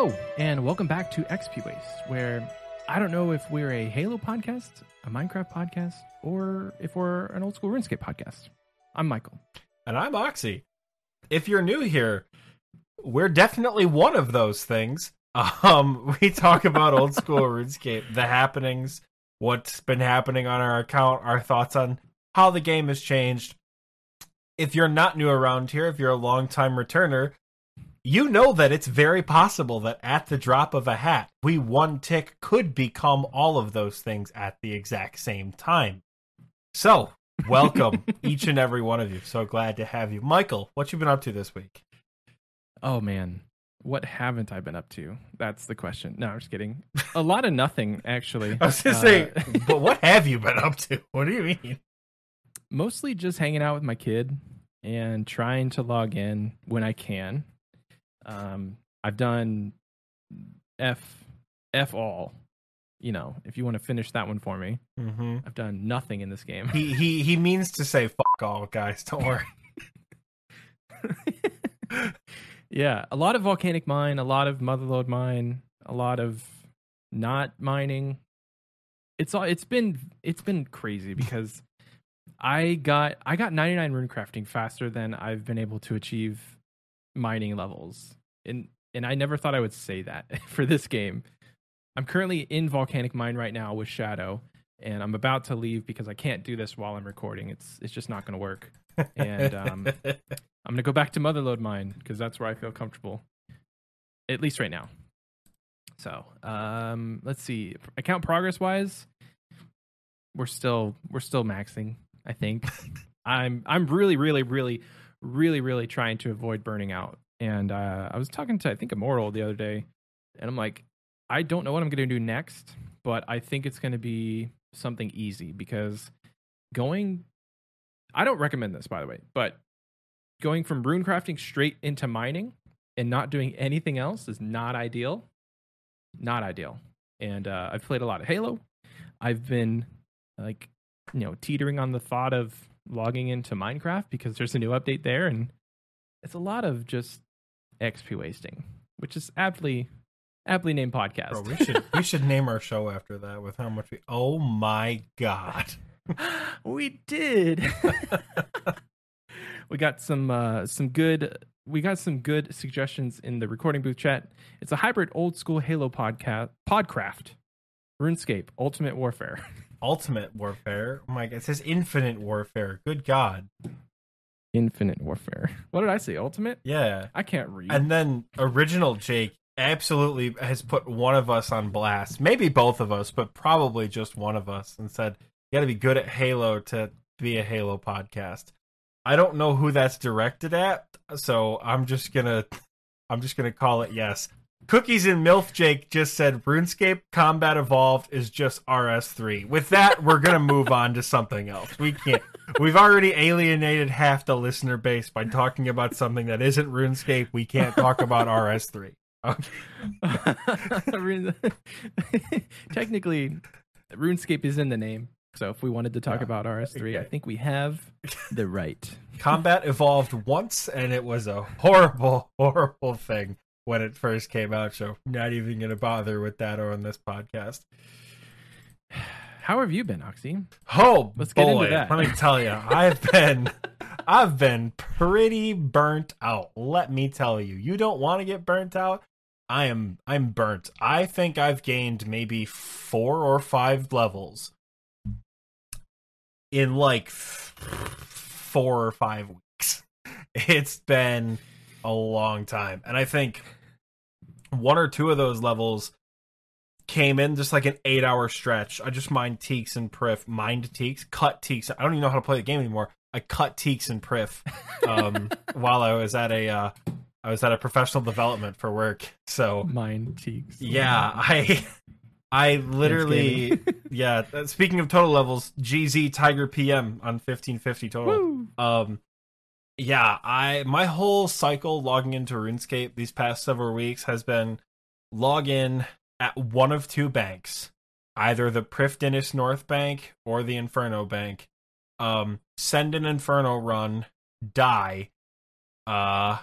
Hello, and welcome back to XP Waste, where I don't know if we're a Halo podcast, a Minecraft podcast, or if we're an old school RuneScape podcast. I'm Michael. And I'm Oxy. If you're new here, we're definitely one of those things. Um, we talk about old school RuneScape, the happenings, what's been happening on our account, our thoughts on how the game has changed. If you're not new around here, if you're a long time returner, you know that it's very possible that at the drop of a hat, we one tick could become all of those things at the exact same time. So, welcome each and every one of you. So glad to have you. Michael, what you been up to this week? Oh man, what haven't I been up to? That's the question. No, I'm just kidding. A lot of nothing, actually. I was gonna Uh, say, but what have you been up to? What do you mean? mostly just hanging out with my kid and trying to log in when I can. Um, I've done F F all. You know, if you want to finish that one for me, Mm-hmm. I've done nothing in this game. He he he means to say fuck all, guys. Don't worry. yeah, a lot of volcanic mine, a lot of motherlode mine, a lot of not mining. It's all it's been it's been crazy because I got I got 99 rune crafting faster than I've been able to achieve mining levels. And and I never thought I would say that for this game. I'm currently in volcanic mine right now with Shadow and I'm about to leave because I can't do this while I'm recording. It's it's just not going to work. And um I'm gonna go back to Motherlode Mine because that's where I feel comfortable, at least right now. So, um, let's see. Account progress wise, we're still we're still maxing. I think I'm I'm really really really really really trying to avoid burning out. And uh, I was talking to I think Immortal the other day, and I'm like, I don't know what I'm gonna do next, but I think it's gonna be something easy because going. I don't recommend this, by the way, but going from rune crafting straight into mining and not doing anything else is not ideal. Not ideal. And uh, I've played a lot of Halo. I've been like, you know, teetering on the thought of logging into Minecraft because there's a new update there, and it's a lot of just XP wasting, which is aptly aptly named podcast. Bro, we should we should name our show after that with how much we Oh my god. we did. we got some uh, some good we got some good suggestions in the recording booth chat. It's a hybrid old school Halo podcast podcraft. RuneScape Ultimate Warfare. Ultimate Warfare. Oh my god, it says Infinite Warfare. Good god. Infinite Warfare. What did I say? Ultimate? Yeah. I can't read. And then original Jake absolutely has put one of us on blast. Maybe both of us, but probably just one of us and said, You gotta be good at Halo to be a Halo podcast. I don't know who that's directed at, so I'm just gonna I'm just gonna call it yes. Cookies and Milf Jake just said RuneScape Combat Evolved is just RS3. With that, we're gonna move on to something else. We can't. We've already alienated half the listener base by talking about something that isn't RuneScape. We can't talk about RS3. Okay. Technically, RuneScape is in the name. So if we wanted to talk Yeah. about RS3, I think we have the right. Combat evolved once, and it was a horrible, horrible thing when it first came out. So, not even going to bother with that on this podcast. How have you been, Oxy? Oh Let's get into that. let me tell you, I've been, I've been pretty burnt out. Let me tell you, you don't want to get burnt out. I am, I'm burnt. I think I've gained maybe four or five levels in like four or five weeks. It's been a long time, and I think one or two of those levels came in just like an eight hour stretch. I just mined Teaks and Priff, mined Teaks, cut Teaks. I don't even know how to play the game anymore. I cut Teaks and Priff um, while I was at a uh, I was at a professional development for work. So Mine Teaks. yeah, I I literally yeah. Speaking of total levels, GZ Tiger PM on fifteen fifty total. Woo! Um, yeah, I my whole cycle logging into RuneScape these past several weeks has been log in at one of two banks, either the Prifddinas North Bank or the Inferno Bank. Um, send an Inferno run, die, uh,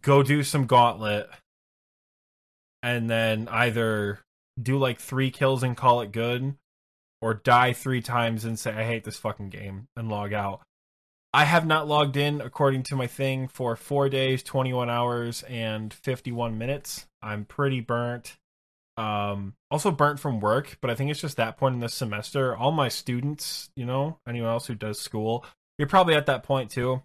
go do some Gauntlet, and then either do like three kills and call it good, or die three times and say I hate this fucking game and log out. I have not logged in according to my thing for four days, 21 hours, and 51 minutes. I'm pretty burnt. Um, also burnt from work, but I think it's just that point in the semester. All my students, you know, anyone else who does school, you're probably at that point too.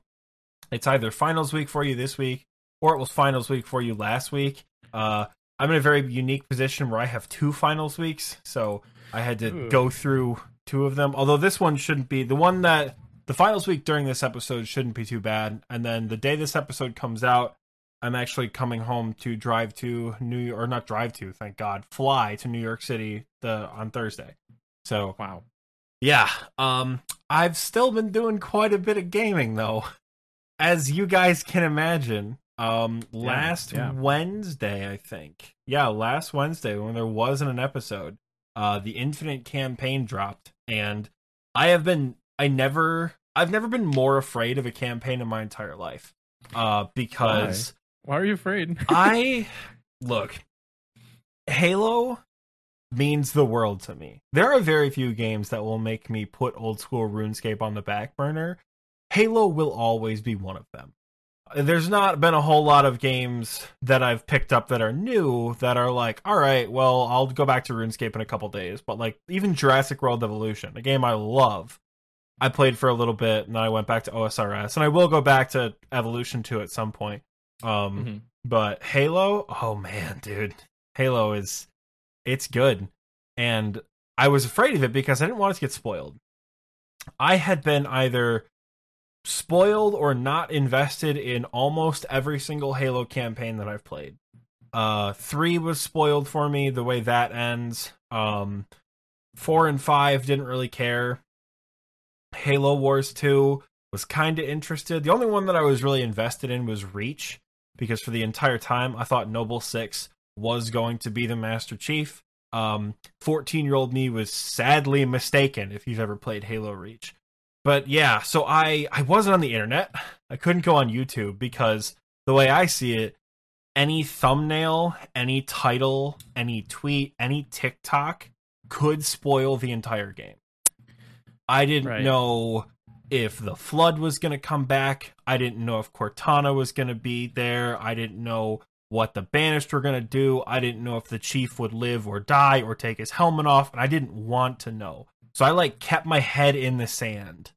It's either finals week for you this week, or it was finals week for you last week. Uh, I'm in a very unique position where I have two finals weeks, so I had to Ooh. go through two of them. Although this one shouldn't be the one that the finals week during this episode shouldn't be too bad. And then the day this episode comes out, I'm actually coming home to drive to New York, or not drive to, thank God, fly to New York City the on Thursday. So Wow. yeah, um, I've still been doing quite a bit of gaming though, as you guys can imagine. Um, last yeah. Wednesday, I think, yeah, last Wednesday when there wasn't an episode, uh, the Infinite campaign dropped, and I have been, I never, I've never been more afraid of a campaign in my entire life, uh, because. Why are you afraid? I look, Halo means the world to me. There are very few games that will make me put old school RuneScape on the back burner. Halo will always be one of them. There's not been a whole lot of games that I've picked up that are new that are like, all right, well, I'll go back to RuneScape in a couple days. But like even Jurassic World Evolution, a game I love, I played for a little bit and then I went back to OSRS, and I will go back to Evolution 2 at some point. Um, Mhm. but Halo, oh man, dude, Halo is it's good, and I was afraid of it because I didn't want it to get spoiled. I had been either spoiled or not invested in almost every single Halo campaign that I've played. Uh, three was spoiled for me the way that ends. Um, four and five didn't really care. Halo Wars 2 was kind of interested. The only one that I was really invested in was Reach because for the entire time I thought Noble 6 was going to be the Master Chief. Um 14-year-old me was sadly mistaken if you've ever played Halo Reach. But yeah, so I I wasn't on the internet. I couldn't go on YouTube because the way I see it any thumbnail, any title, any tweet, any TikTok could spoil the entire game. I didn't Right. know if the flood was going to come back. I didn't know if Cortana was going to be there. I didn't know what the Banished were going to do. I didn't know if the chief would live or die or take his helmet off, and I didn't want to know. So I like kept my head in the sand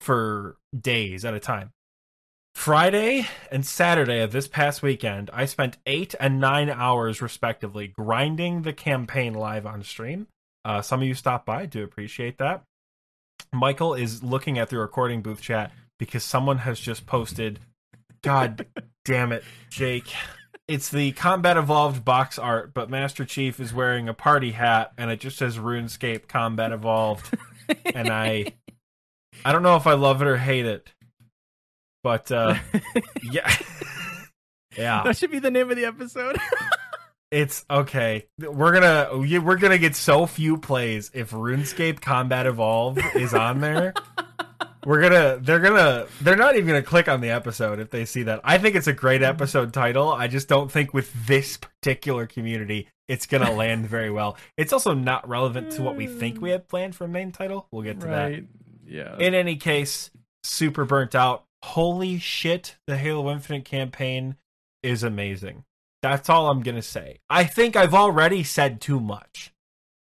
for days at a time. Friday and Saturday of this past weekend, I spent eight and nine hours respectively grinding the campaign live on stream. Uh, some of you stopped by, I do appreciate that. Michael is looking at the recording booth chat because someone has just posted. God damn it, Jake. It's the Combat Evolved box art, but Master Chief is wearing a party hat and it just says RuneScape Combat Evolved. and I I don't know if I love it or hate it. But uh yeah. yeah. that should be the name of the episode. It's okay. We're gonna we- we're gonna get so few plays if RuneScape Combat Evolved is on there. we're gonna they're gonna they're not even gonna click on the episode if they see that. I think it's a great mm-hmm. episode title. I just don't think with this particular community it's gonna land very well. It's also not relevant to what we think we mm. have planned for main title. We'll get to that. Yeah. In any case, super burnt out. Holy shit, the Halo Infinite campaign is amazing. That's all I'm gonna say. I think I've already said too much.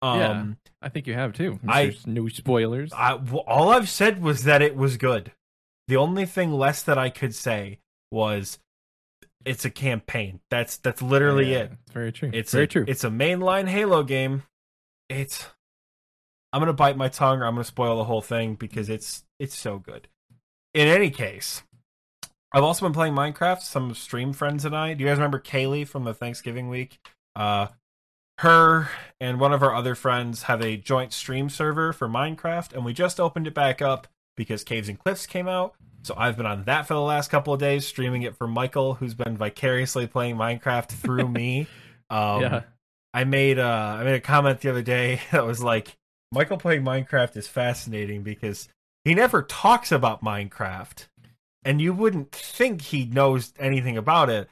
Um, I think you have too. I- There's no spoilers. I, all I've said was that it was good. The only thing less that I could say was it's a campaign. That's that's literally Yeah, it. It's very true. It's very a, true. It's a mainline Halo game. It's I'm gonna bite my tongue or I'm gonna spoil the whole thing because it's it's so good. In any case, I've also been playing Minecraft. Some stream friends and I. Do you guys remember Kaylee from the Thanksgiving week? Uh, her and one of our other friends have a joint stream server for Minecraft, and we just opened it back up because Caves and Cliffs came out. So I've been on that for the last couple of days, streaming it for Michael, who's been vicariously playing Minecraft through me. Um, yeah. I made uh I made a comment the other day that was like Michael playing Minecraft is fascinating because he never talks about Minecraft and you wouldn't think he knows anything about it.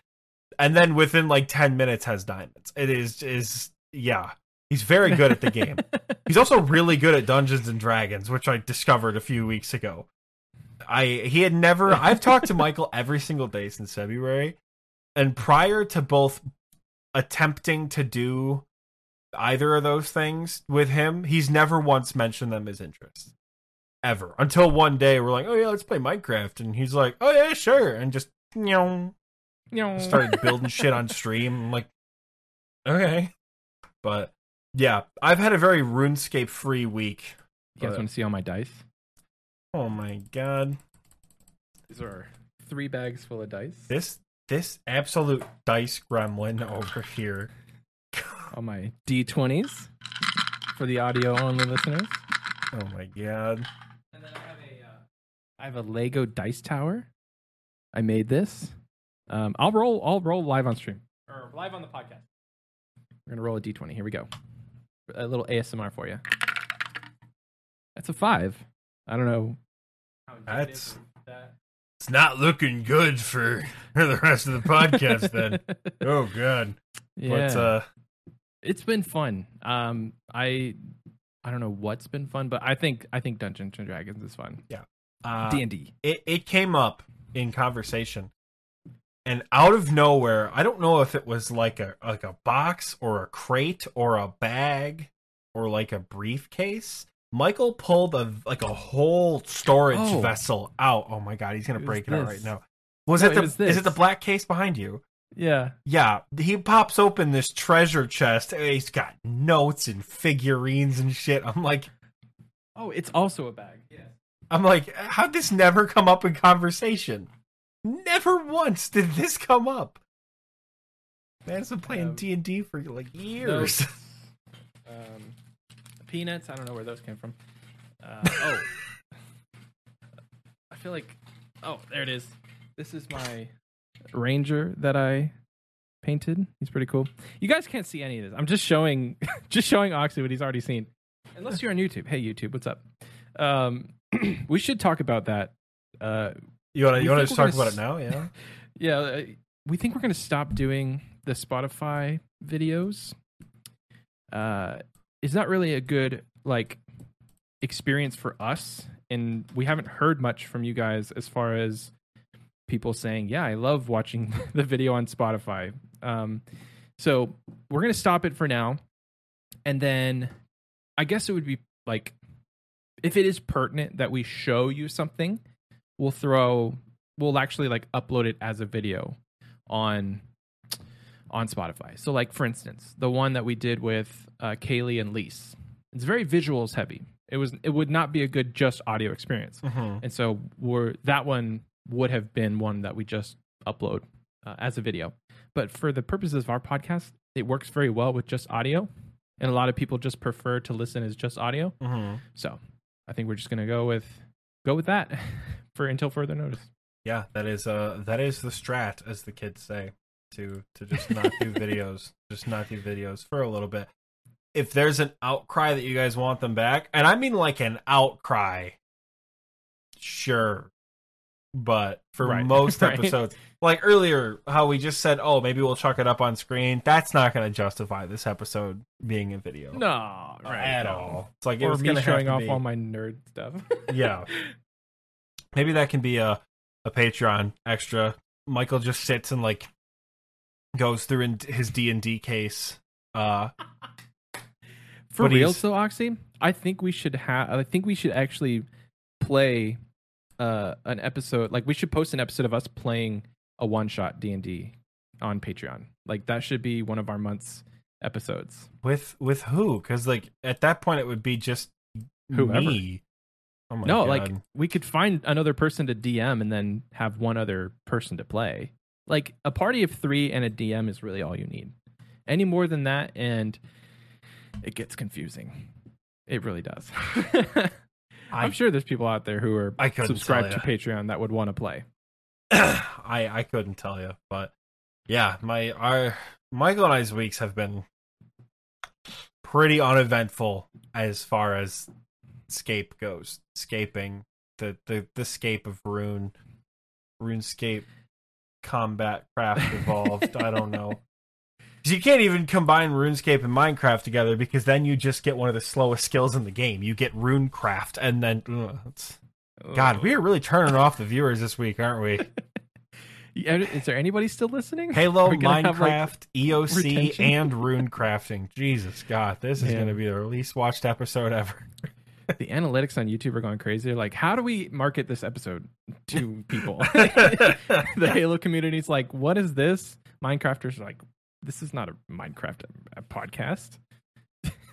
and then within like 10 minutes has diamonds. It is is yeah. He's very good at the game. He's also really good at Dungeons and Dragons, which I discovered a few weeks ago. I he had never I've talked to Michael every single day since February. And prior to both attempting to do either of those things with him, he's never once mentioned them as interests. Ever. Until one day we're like, Oh yeah, let's play Minecraft and he's like, Oh yeah, sure and just you know started building shit on stream. I'm like, okay. But yeah, I've had a very RuneScape free week. You guys but- want to see all my dice? Oh my god. These are three bags full of dice. This this absolute dice gremlin over here. All my D20s for the audio only listeners. Oh my god. And then I have a uh, I have a Lego dice tower. I made this. Um, I'll roll. I'll roll live on stream or live on the podcast. We're gonna roll a d20. Here we go. A little ASMR for you. That's a five. I don't know. That's- that. It's not looking good for the rest of the podcast then. oh god. yeah. But uh it's been fun. Um, I I don't know what's been fun, but I think I think Dungeons and Dragons is fun. Yeah. Uh D and D. it, it came up in conversation and out of nowhere i don't know if it was like a like a box or a crate or a bag or like a briefcase michael pulled a like a whole storage Oh. vessel out oh my god he's gonna It break it was out right now was No, it it the was is it the black case behind you Yeah. yeah he pops open this treasure chest he's got notes and figurines and shit i'm like Oh, it's also a bag. Yeah. I'm like, how'd this never come up in conversation? Never once did this come up. Man's been playing Um, D and D for like years. Those, um, peanuts. I don't know where those came from. Uh, oh, I feel like. Oh, there it is. This is my ranger that I painted. He's pretty cool. You guys can't see any of this. I'm just showing, just showing Oxy what he's already seen. Unless you're on YouTube. Hey, YouTube, what's up? Um, we should talk about that. Uh, You want to you want to think just we're talk about it now? Yeah. yeah, uh, we think we're going to stop doing the Spotify videos. Uh, it's not really a good like experience for us, and we haven't heard much from you guys as far as people saying, "Yeah, I love watching the video on Spotify." Um, so we're going to stop it for now, and then I guess it would be like if it is pertinent that we show you something, we'll throw we'll actually like upload it as a video on on Spotify. So like for instance, the one that we did with uh, Kaylee and Lise, it's very visuals heavy. It was it would not be a good just audio experience, Mm-hmm. and so we're that one would have been one that we just upload uh, as a video. But for the purposes of our podcast, it works very well with just audio, and a lot of people just prefer to listen as just audio. Mm-hmm. So I think we're just gonna go with go with that for until further notice. Yeah, that is uh that is the strat, as the kids say, to to just not do videos, just not do videos for a little bit. If there's an outcry that you guys want them back, and I mean like an outcry, sure. But for Right, most right. episodes, like earlier, how we just said, "Oh, maybe we'll chuck it up on screen," that's not going to justify this episode being a video No, uh, at all. It's like it Or was me showing off be- all my nerd stuff. yeah. Maybe that can be a a Patreon extra. Michael just sits and like goes through in his D and D case. Uh, For real, he's- though, Oxy, I think we should have. I think we should actually play uh, an episode. Like we should post an episode of us playing a one shot D and D on Patreon. Like that should be one of our month's episodes. with with who? Because like at that point it would be just Whoever. me. Oh my no, God. like we could find another person to DM and then have one other person to play. Like a party of three and a DM is really all you need. Any more than that, and it gets confusing. It really does. I'm sure there's people out there who are I subscribed to Patreon that would want to play. I I couldn't tell you, but yeah, my our Michael and I's weeks have been pretty uneventful as far as scape goes. Scaping the the the scape of Rune, RuneScape. combat craft evolved. I don't know. You can't even combine RuneScape and Minecraft together because then you just get one of the slowest skills in the game. You get RuneCraft, and then ugh, God, we are really turning off the viewers this week, aren't we? Is there anybody still listening? Halo, have, like, Minecraft, EOC, retention? and Rune crafting. Jesus God, this is going to be the least watched episode ever. the analytics on YouTube are going crazy. They're like, how do we market this episode to people? the Halo community's like, what is this? Minecrafters are like, this is not a Minecraft uh, podcast.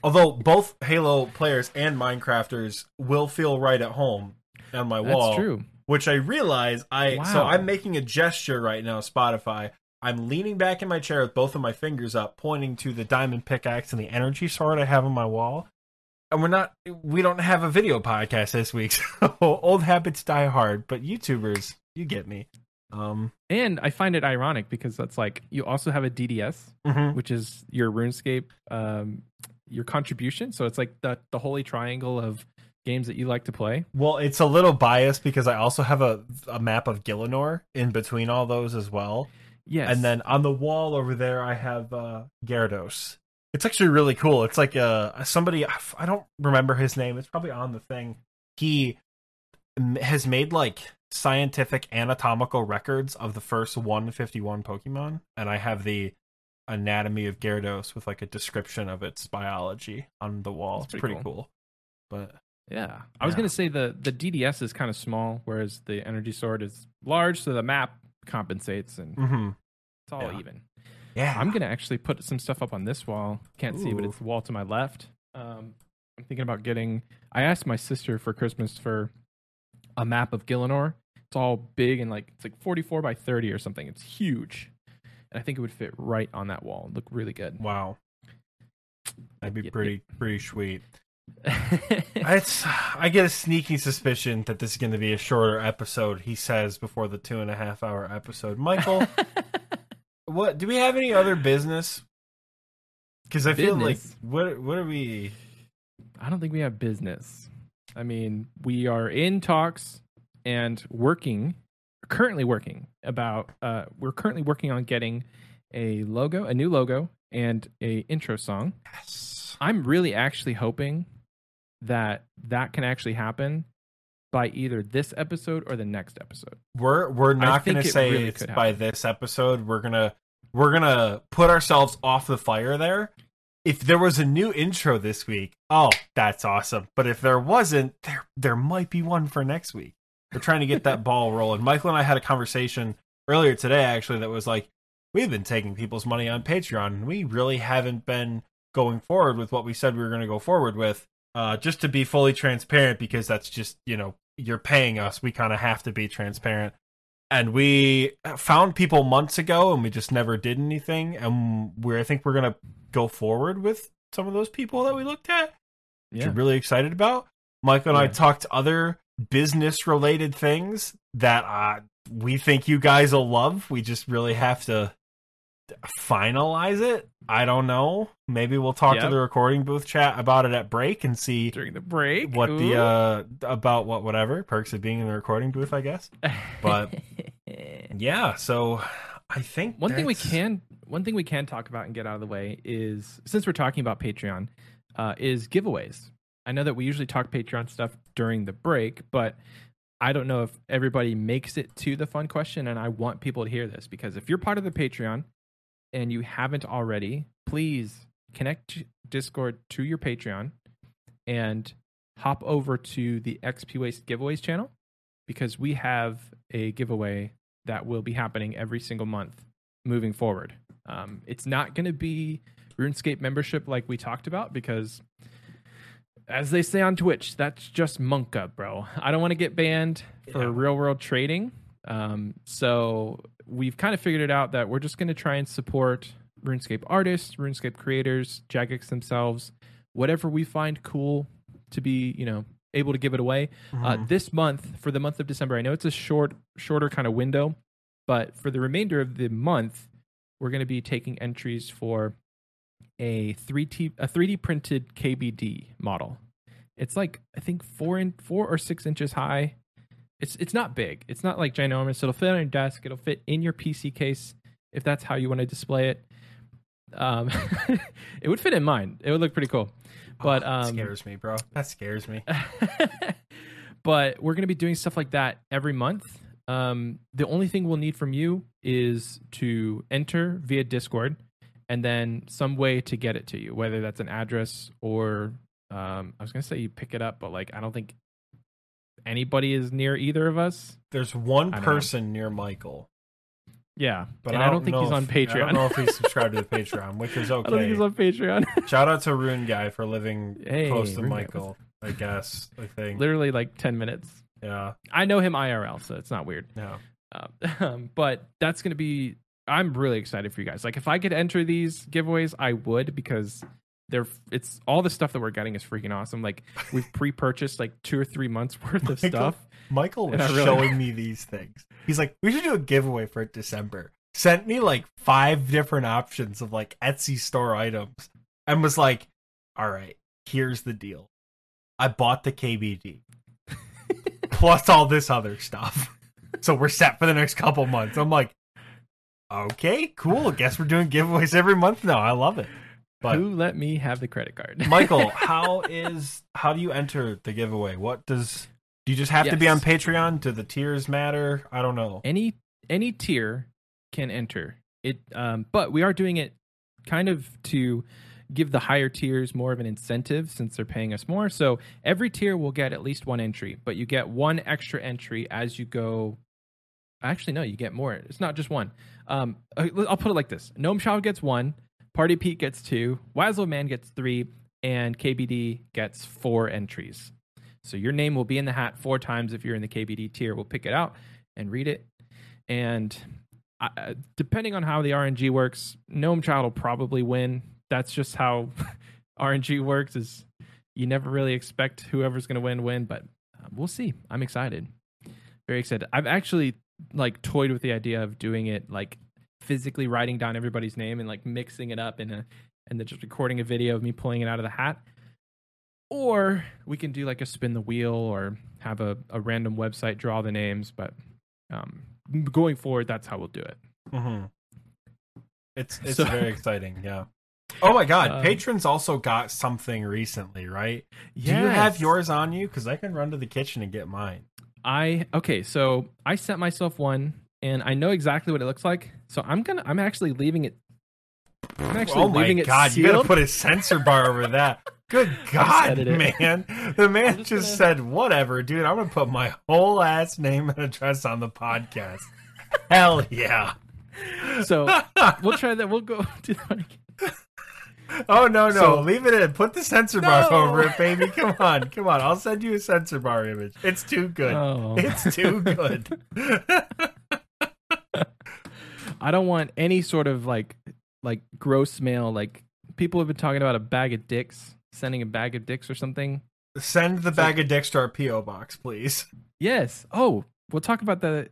Although both Halo players and Minecrafters will feel right at home on my wall. That's true. Which I realize I so I'm making a gesture right now, Spotify. I'm leaning back in my chair with both of my fingers up, pointing to the diamond pickaxe and the energy sword I have on my wall. And we're not we don't have a video podcast this week, so old habits die hard, but YouTubers, you get me. Um And I find it ironic because that's like you also have a DDS, mhm. which is your RuneScape, um, your contribution. So it's like the the holy triangle of games that you like to play. Well, it's a little biased because I also have a a map of Gielinor in between all those as well. Yes, And then on the wall over there, I have uh, Gyarados. It's actually really cool. It's like uh, somebody I don't remember his name. It's probably on the thing. He has made like scientific anatomical records of the first 151 Pokemon, and I have the anatomy of Gyarados with like a description of its biology on the wall. That's it's pretty pretty cool. cool. But Yeah, I was Yeah. gonna say the the DDS is kind of small, whereas the Energy Sword is large, so the map compensates and mhm. it's all Yeah. even. yeah, I'm gonna actually put some stuff up on this wall. Can't see, but it's the wall to my left. Um, I'm thinking about getting. I asked my sister for Christmas for a map of Gielinor. It's all big and like it's like 44 by 30 or something. It's huge, and I think it would fit right on that wall. and Look really good. wow. That'd be Yeah, pretty pretty sweet. It's I get a sneaking suspicion that this is going to be a shorter episode. He says before the two and a half hour episode. Michael, what do we have any other business? Because I feel like what what are we? I don't think we have business. I mean, we are in talks and working, currently working about. Uh, we're currently working on getting a logo, a new logo, and a intro song. Yes. I'm really actually hoping that that can actually happen by either this episode or the next episode. We're we're not going to say really it's by this episode. We're gonna we're gonna put ourselves off the fire there. If there was a new intro this week, oh, that's awesome. But if there wasn't, there there might be one for next week. We're trying to get that ball rolling. Michael and I had a conversation earlier today, actually, that was like, we've been taking people's money on Patreon, and we really haven't been going forward with what we said we were going to go forward with. Uh, just to be fully transparent, because that's just you know you're paying us, we kind of have to be transparent. And we found people months ago, and we just never did anything. And we're I think we're gonna go forward with some of those people that we looked at which Yeah. I'm really excited about. Michael and I talked other business related things that uh, we think you guys will love. We just really have to finalize it. I don't know. Maybe we'll talk to the recording booth chat about it at break and see During the break, what the uh about what whatever perks of being in the recording booth, I guess. but- Yeah, so I think one thing we can one thing we can talk about and get out of the way is since we're talking about Patreon, uh, is giveaways. I know that we usually talk Patreon stuff during the break, but I don't know if everybody makes it to the fun question, and I want people to hear this because if you're part of the Patreon and you haven't already, please connect Discord to your Patreon and hop over to the XP Waste giveaways channel because we have a giveaway that will be happening every single month moving forward. Um, it's not going to be RuneScape membership like we talked about because, as they say on Twitch, that's just monka, bro. I don't want to get banned for Yeah. real world trading. Um, so we've kind of figured it out that we're just going to try and support RuneScape artists, RuneScape creators, Jagex themselves, whatever we find cool to be, you know, able to give it away. Uh, Mhm. this month, for the month of December, I know it's a short, shorter kind of window, but for the remainder of the month, we're going to be taking entries for a three T a three D printed KBD model. It's like I think four in four or six inches high. It's it's not big. It's not like ginormous. It'll fit on your desk. It'll fit in your PC case if that's how you want to display it. Um, it would fit in mine. It would look pretty cool. But Oh, that um, scares me, bro. That scares me. but we're going to be doing stuff like that every month. Um, the only thing we'll need from you is to enter via Discord and then some way to get it to you, whether that's an address or um, I was going to say you pick it up, but like I don't think anybody is near either of us. There's one I know. person near Michael, Yeah, but and I, I don't think he's on Patreon. I don't know if he's subscribed to the Patreon, which is okay. I don't think he's on Patreon. Shout out to Rune Guy for living Hey, close to Rune. Michael. I guess I think. Literally like 10 minutes. Yeah. I know him IRL, so it's not weird. Yeah. Um, but that's going to be. I'm really excited for you guys. Like, if I could enter these giveaways, I would because they're. It's all the stuff that we're getting is freaking awesome. Like, we've pre-purchased like two or three months worth of stuff. Michael was really- showing me these things. He's like, we should do a giveaway for December. Sent me like five different options of like Etsy store items and was like, all right, here's the deal. I bought the KBD plus all this other stuff. So we're set for the next couple months. I'm like, okay, cool. Guess we're doing giveaways every month now. I love it. But Who let me have the credit card? Michael, how is how do you enter the giveaway? What does do you just have to be on Patreon? Do the tiers matter? I don't know. any any tier can enter it um, but we are doing it kind of to give the higher tiers more of an incentive since they're paying us more so every tier will get at least one entry but you get one extra entry as you go actually no you get more it's not just one um, I- i'll put it like this gnome child gets one party pete gets two Wise Old Man gets three and kbd gets four entries so your name will be in the hat four times if you're in the kbd tier we'll pick it out and read it and I, uh, depending on how the RNG works, Gnome Child will probably win. That's just how RNG works. Is you never really expect whoever's going to win win, but uh, we'll see. I'm excited, very excited. I've actually like toyed with the idea of doing it like physically writing down everybody's name and like mixing it up in a and then just recording a video of me pulling it out of the hat. Or we can do like a spin the wheel or have a, a random website draw the names, but um, going forward, that's how we'll do it. hmm It's it's So- very exciting. Yeah. Oh my God! Um, Patrons also got something recently, right? Do you have yours on you? Because I can run to the kitchen and get mine. I okay, so I sent myself one, and I know exactly what it looks like. So I'm gonna, I'm actually leaving it. I'm actually oh my God! You gotta put a censor bar over that. Good God, man! The man just just, gonna- said, "Whatever, dude. I'm gonna put my whole ass name and address on the podcast." Hell yeah! so we'll try that. We'll go do that again. Oh no, no, So- leave it in. Put the censor bar over it, baby. Come on, come on. I'll send you a censor bar image. It's too good. Oh. It's too good. I don't want any sort of like, like gross mail. Like people have been talking about a bag of dicks, sending a bag of dicks or something. Send the bag of dicks to our PO box, please. Yes. Oh, we'll talk about that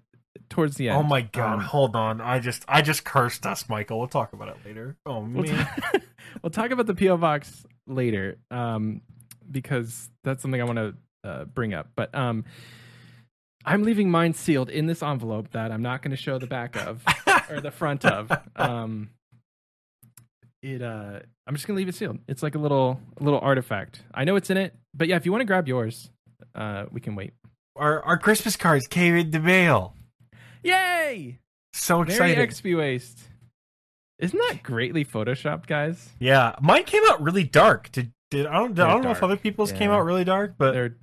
towards the end. Oh my god, Um, hold on. I just I just cursed us, Michael. We'll talk about it later. Oh We'll, man. ta- we'll talk about the PO box later, um, because that's something I want to uh, bring up. But um, I'm leaving mine sealed in this envelope that I'm not going to show the back of or the front of. Um, it uh, I'm just gonna leave it sealed. It's like a little a little artifact. I know it's in it, but yeah, if you want to grab yours, uh, we can wait. our our Christmas cards came in the mail. Yay! So Merry exciting. XP waste. Isn't that greatly photoshopped, guys? yeah, mine came out really dark. Did did I don't I don't know if other people's came out really dark, but They're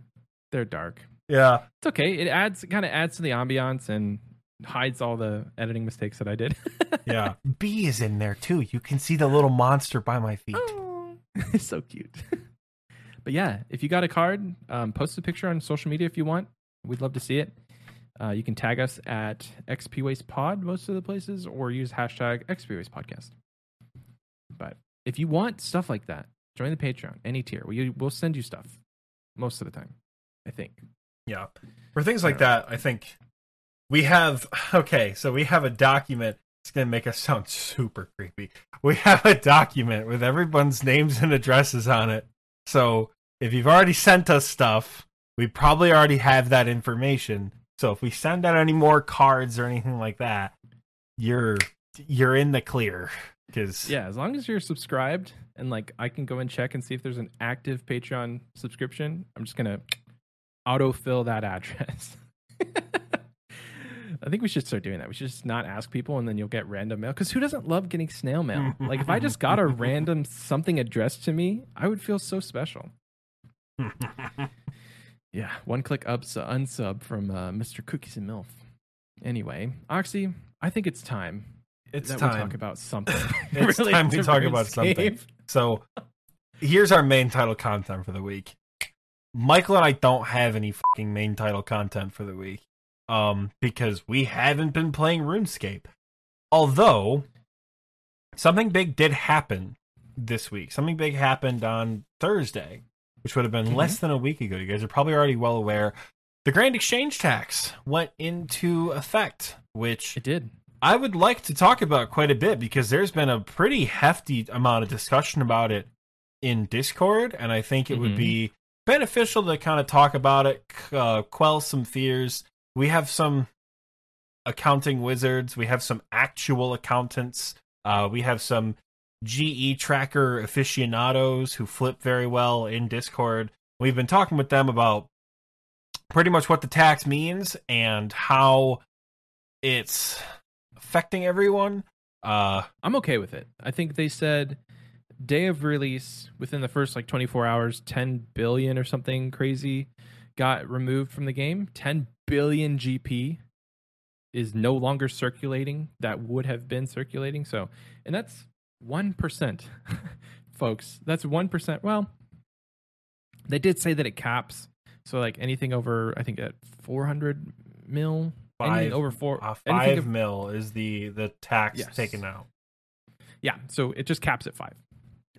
they're dark. Yeah. It's okay. It adds kind of adds to the ambiance and hides all the editing mistakes that I did. Yeah. B is in there too. You can see the little monster by my feet. Oh, it's so cute. but yeah, if you got a card, um, post a picture on social media if you want. We'd love to see it. Uh, you can tag us at XP Waste Pod most of the places, or use hashtag XP Waste Podcast. But if you want stuff like that, join the Patreon, any tier. We, we'll send you stuff most of the time. I think. Yeah. For things like that, I think we have okay, so we have a document. It's gonna make us sound super creepy. We have a document with everyone's names and addresses on it. So if you've already sent us stuff, we probably already have that information. So if we send out any more cards or anything like that, you're you're in the clear because Yeah, as long as you're subscribed and like I can go and check and see if there's an active Patreon subscription, I'm just gonna autofill that address. I think we should start doing that. We should just not ask people and then you'll get random mail. Because who doesn't love getting snail mail? like if I just got a random something addressed to me, I would feel so special. Yeah, one click up unsub from uh, Mr. Cookies and Milf. Anyway, Oxy, I think it's time it's time. we talk about something. It's related time to to talk about something. So here's our main title content for the week. Michael and I don't have any fucking main title content for the week. Um, because we haven't been playing RuneScape. Although something big did happen this week. Something big happened on Thursday, which would have been Mhm. less than a week ago. You guys are probably already well aware. The Grand Exchange Tax went into effect, which It did. I would like to talk about quite a bit because there's been a pretty hefty amount of discussion about it in Discord, and I think it would Mhm. be beneficial to kind of talk about it, uh, quell some fears. We have some accounting wizards, we have some actual accountants, uh, we have some GE tracker aficionados who flip very well in Discord. We've been talking with them about pretty much what the tax means and how it's affecting everyone. Uh, I'm okay with it. I think they said day of release within the first like 24 hours, 10 billion or something crazy got removed from the game. 10 billion GP is no longer circulating that would have been circulating. So, and that's 1%, folks. That's 1%. Well, they did say that it caps. So, like anything over, I think at 400 mil, Five- over four, uh, five of- mil is the the tax Yes. taken out. yeah. So it just caps at five.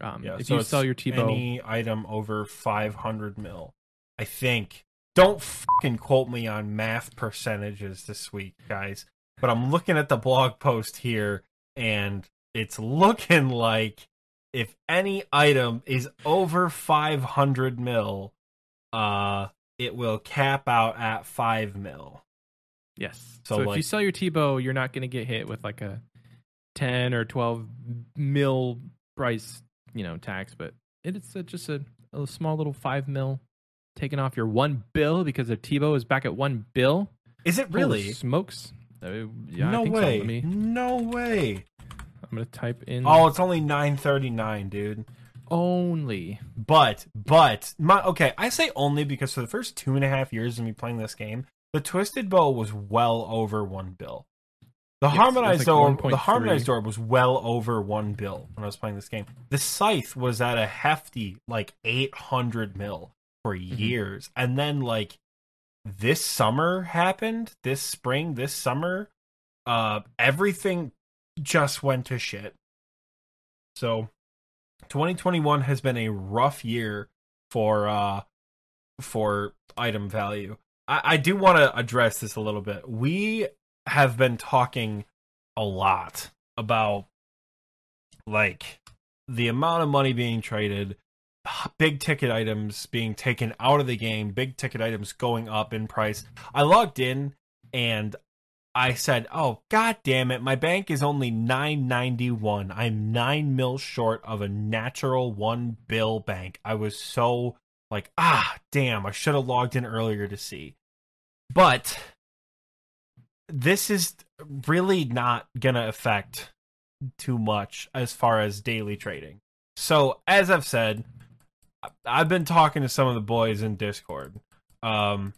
Um, Yeah, if so you sell your T-bow, any item over 500 mil, I think. Don't fucking quote me on math percentages this week, guys. But I'm looking at the blog post here, and it's looking like if any item is over 500 mil, uh, it will cap out at five mil. Yes. So, So, if you sell your T-bow, you're not going to get hit with like a 10 or 12 mil price, you know, tax, but it's a, just a, a small little 5 mil taken off your one bill because the T-bow is back at one bill. Is it Holy really? smokes. Uh, yeah, no I think so. way. Let me, No way. I'm to type in Oh, it's only 939, dude. only. But, but, my okay, I say only because for the first two and a half years of me playing this game, the Twisted Bow was well over one bill. The harmonized it's like orb, the harmonized orb was well over one bill when I was playing this game. The scythe was at a hefty like eight hundred mil for Mm-hmm. years, and then like this summer happened, this spring, this summer, uh, everything just went to shit. So, 2021 has been a rough year for uh for item value. I, I do want to address this a little bit. We have been talking a lot about like the amount of money being traded, big ticket items being taken out of the game, big ticket items going up in price. I logged in and I said, "Oh god damn it, my bank is only 991. I'm 9 mil short of a natural 1 bill bank." I was so like, "Ah, damn, I should have logged in earlier to see." But this is really not going to affect too much as far as daily trading. So, as I've said, I've been talking to some of the boys in Discord. Um,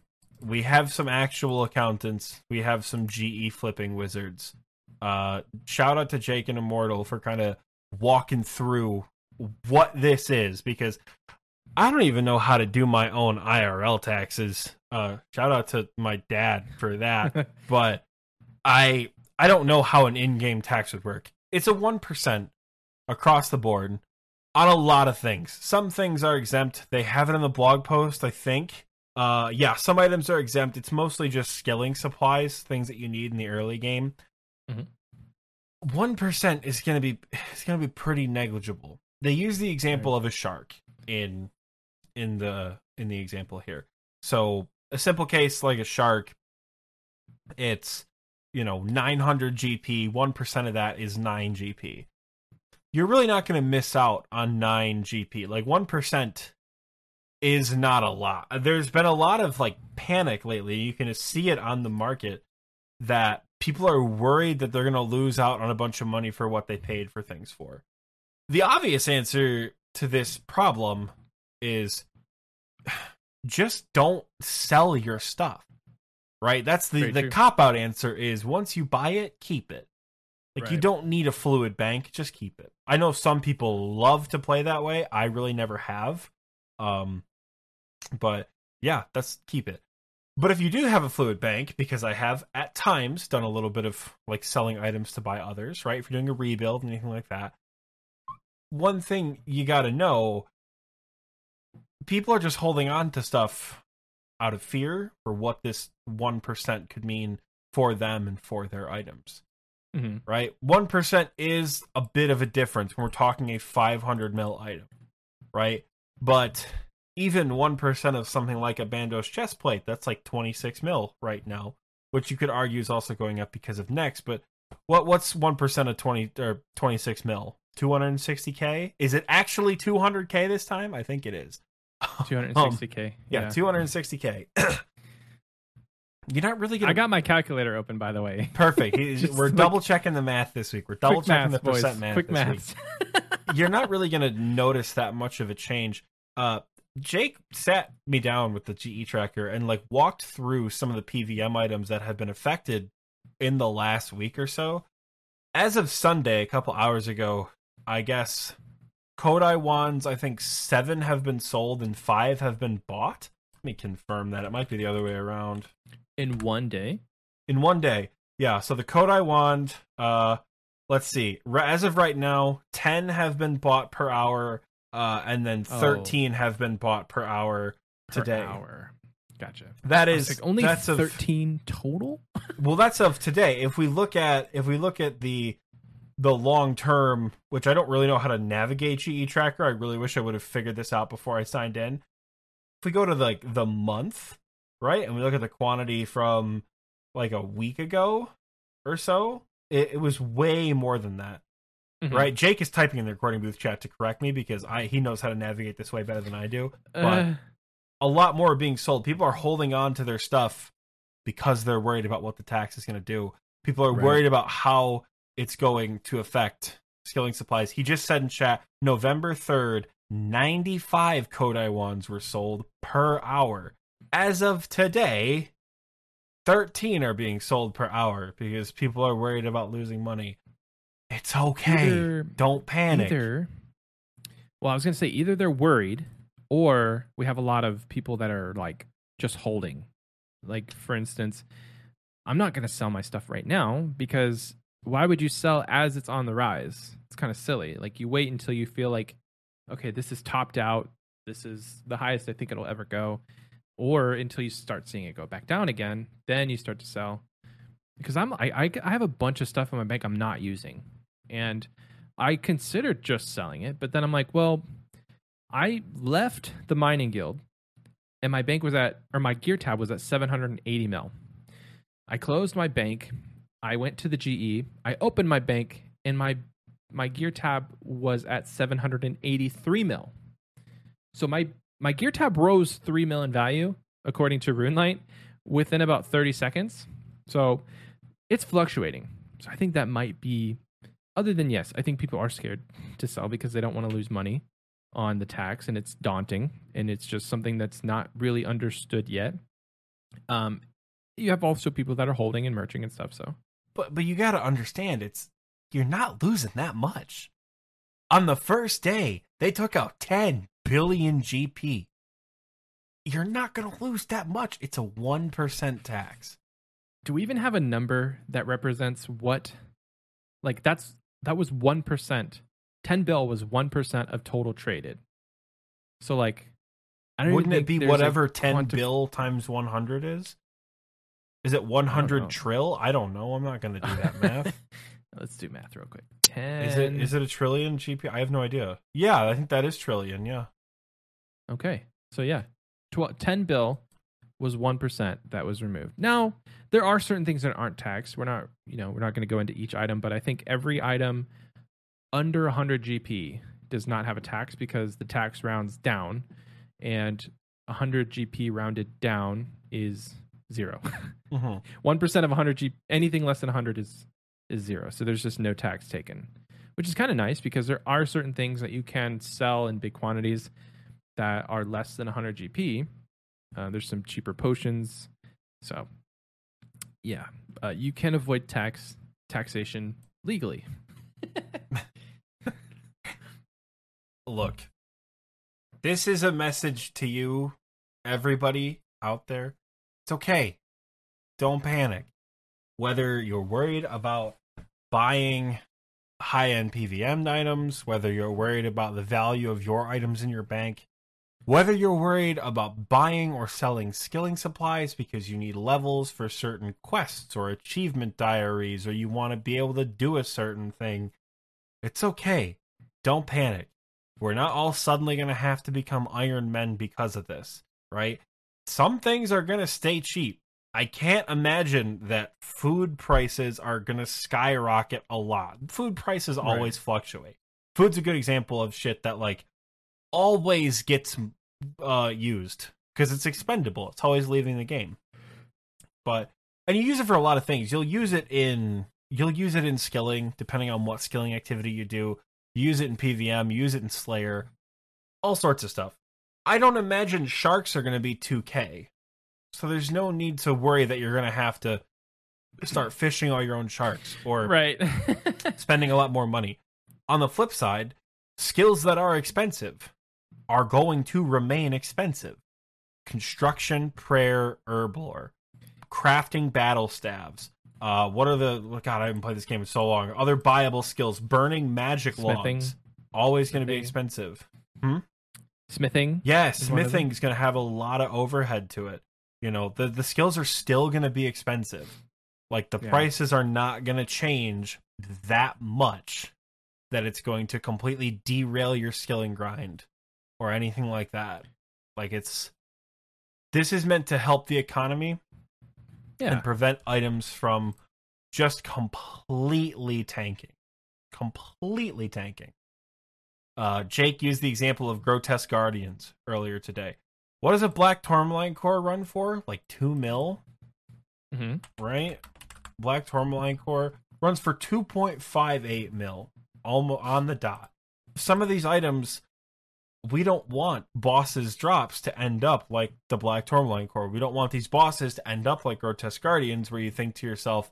we have some actual accountants. We have some GE flipping wizards. Uh, shout out to Jake and Immortal for kind of walking through what this is because I don't even know how to do my own IRL taxes. Uh, shout out to my dad for that, but I I don't know how an in-game tax would work. It's a one percent across the board on a lot of things. Some things are exempt. They have it in the blog post, I think. Uh, yeah, some items are exempt. It's mostly just skilling supplies, things that you need in the early game. Mhm. One is gonna be it's gonna be pretty negligible. They use the example of a shark in in the in the example here. So a simple case like a shark, it's you know 900 GP, 1% of that is 9 GP. You're really not going to miss out on 9 GP. Like 1% is not a lot. There's been a lot of like panic lately. You can see it on the market that people are worried that they're going to lose out on a bunch of money for what they paid for things for. The obvious answer to this problem is just don't sell your stuff. Right? That's the Very the true. cop out answer is once you buy it, keep it. Like you don't need a fluid bank, just keep it. I know some people love to play that way. I really never have. Um but yeah, that's keep it. But if you do have a fluid bank, because I have at times done a little bit of like selling items to buy others, right? If you're doing a rebuild and anything like that, one thing you got to know people are just holding on to stuff out of fear for what this 1% could mean for them and for their items, hmm right? 1% is a bit of a difference when we're talking a 500 mil item, right? But even 1% of something like a Bandos chest plate, that's like 26 mil right now, which you could argue is also going up because of next, but what what's 1% of 20 or 26 mil? 260k? Is it actually 200k this time? I think it is. 260k. Um, Yeah, 260k. You're not really gonna I got my calculator open, by the way. perfect. We're like- double checking the math this week. We're double Quick checking maths, the boys. percent math. Quick week. You're not really gonna notice that much of a change. Uh, Jake sat me down with the GE tracker and like walked through some of the PVM items that have been affected in the last week or so. As of Sunday, a couple hours ago, I guess Kodai wands, I think seven have been sold and five have been bought. Let me confirm that. It might be the other way around. In one day. In one day. Yeah, so the Kodai wand, uh let's see. As of right now, 10 have been bought per hour uh and then Oh. 13 have been bought per hour per today. hour. Gotcha. That is like, only that's of 13 total. well that's of today if we look at if we look at the the long term which i don't really know how to navigate ge tracker i really wish i would have figured this out before i signed in if we go to like the month right and we look at the quantity from like a week ago or so it, it was way more than that Mhm. right jake is typing in the recording booth chat to correct me because i he knows how to navigate this way better than i do Uh, a lot more are being sold. People are holding on to their stuff because they're worried about what the tax is going to do. People are Right. worried about how it's going to affect skilling supplies. He just said in chat, November 3rd, 95 Kodai wands were sold per hour. As of today, 13 are being sold per hour because people are worried about losing money. It's okay. Either- Don't panic. either. Well, I was gonna say either they're worried, or we have a lot of people that are like just holding. Like for instance, I'm not gonna sell my stuff right now because why would you sell as it's on the rise? It's kind of silly. Like you wait until you feel like, okay, this is topped out. This is the highest I think it'll ever go, or until you start seeing it go back down again, then you start to sell. Because I'm I I, I have a bunch of stuff in my bank I'm not using, and I considered just selling it, but then I'm like, well, I left the mining guild and my bank was at or my gear tab was at 780 mil. I closed my bank, I went to the GE, I opened my bank and my my gear tab was at 783 mil. So my my gear tab rose 3 mil in value according to RuneLite within about 30 seconds. So it's fluctuating. So I think that might be other than yes, I think people are scared to sell because they don't want to lose money on the tax and it's daunting and it's just something that's not really understood yet. Um you have also people that are holding and merging and stuff, so But but you got to understand, it's you're not losing that much. On the first day, they took out 10 billion GP. You're not going to lose that much. It's a 1% tax. do we even have a number that represents what like that's that was 1%. 10 bill was 1% of total traded. So like I don't Wouldn't it be whatever 10 quantif- bill times 100 is? Is it 100 know. trill? I don't know. I'm not going to do that math. Let's do math real quick. 10 is it is it a trillion GP? I have no idea. Yeah, I think that is trillion, yeah. Okay. So yeah, Tw- 10 bill was 1% that was removed. Now, there are certain things that aren't taxed. We're not, you know, we're not going to go into each item, but I think every item under 100 GP does not have a tax because the tax rounds down and 100 GP rounded down is 0. Mhm. 1% of 100 G anything less than 100 is is 0. So there's just no tax taken. Which is kind of nice because there are certain things that you can sell in big quantities that are less than 100 GP. Uh, there's some cheaper potions. So yeah, uh, you can avoid tax taxation legally. Look, this is a message to you, everybody out there. It's okay. Don't panic. Whether you're worried about buying high end PVM items, whether you're worried about the value of your items in your bank, whether you're worried about buying or selling skilling supplies because you need levels for certain quests or achievement diaries, or you want to be able to do a certain thing, it's okay. Don't panic. We're not all suddenly going to have to become Iron Men because of this, right? Some things are going to stay cheap. I can't imagine that food prices are going to skyrocket a lot. Food prices Right. always fluctuate. Food's a good example of shit that like always gets uh used because it's expendable. It's always leaving the game. But and you use it for a lot of things. You'll use it in you'll use it in skilling depending on what skilling activity you do. You use it in PVM, you use it in Slayer, all sorts of stuff. I don't imagine sharks are going to be 2k. So there's no need to worry that you're going to have to start fishing all your own sharks or right. spending a lot more money. On the flip side, skills that are expensive are going to remain expensive. Construction, prayer, herblore, crafting battle staves. Uh, what are the oh God? I haven't played this game in so long. Other buyable skills: burning magic Smithing. logs. Always going to be expensive. Smithing. Yeah, is one of them. smithing is going to have a lot of overhead to it. You know, the the skills are still going to be expensive. Like the Yeah. prices are not going to change that much that it's going to completely derail your skilling grind or anything like that. Like it's this is meant to help the economy Yeah. and prevent items from just completely tanking. Completely tanking. Uh, Jake used the example of Grotesque Guardians earlier today. What does a Black Tourmaline core run for? Like 2 mil, mm-hmm. right? Black Tourmaline core runs for 2.58 mil almost on the dot. Some of these items we don't want bosses drops to end up like the Black Tourmaline core. We don't want these bosses to end up like Grotesque Guardians where you think to yourself,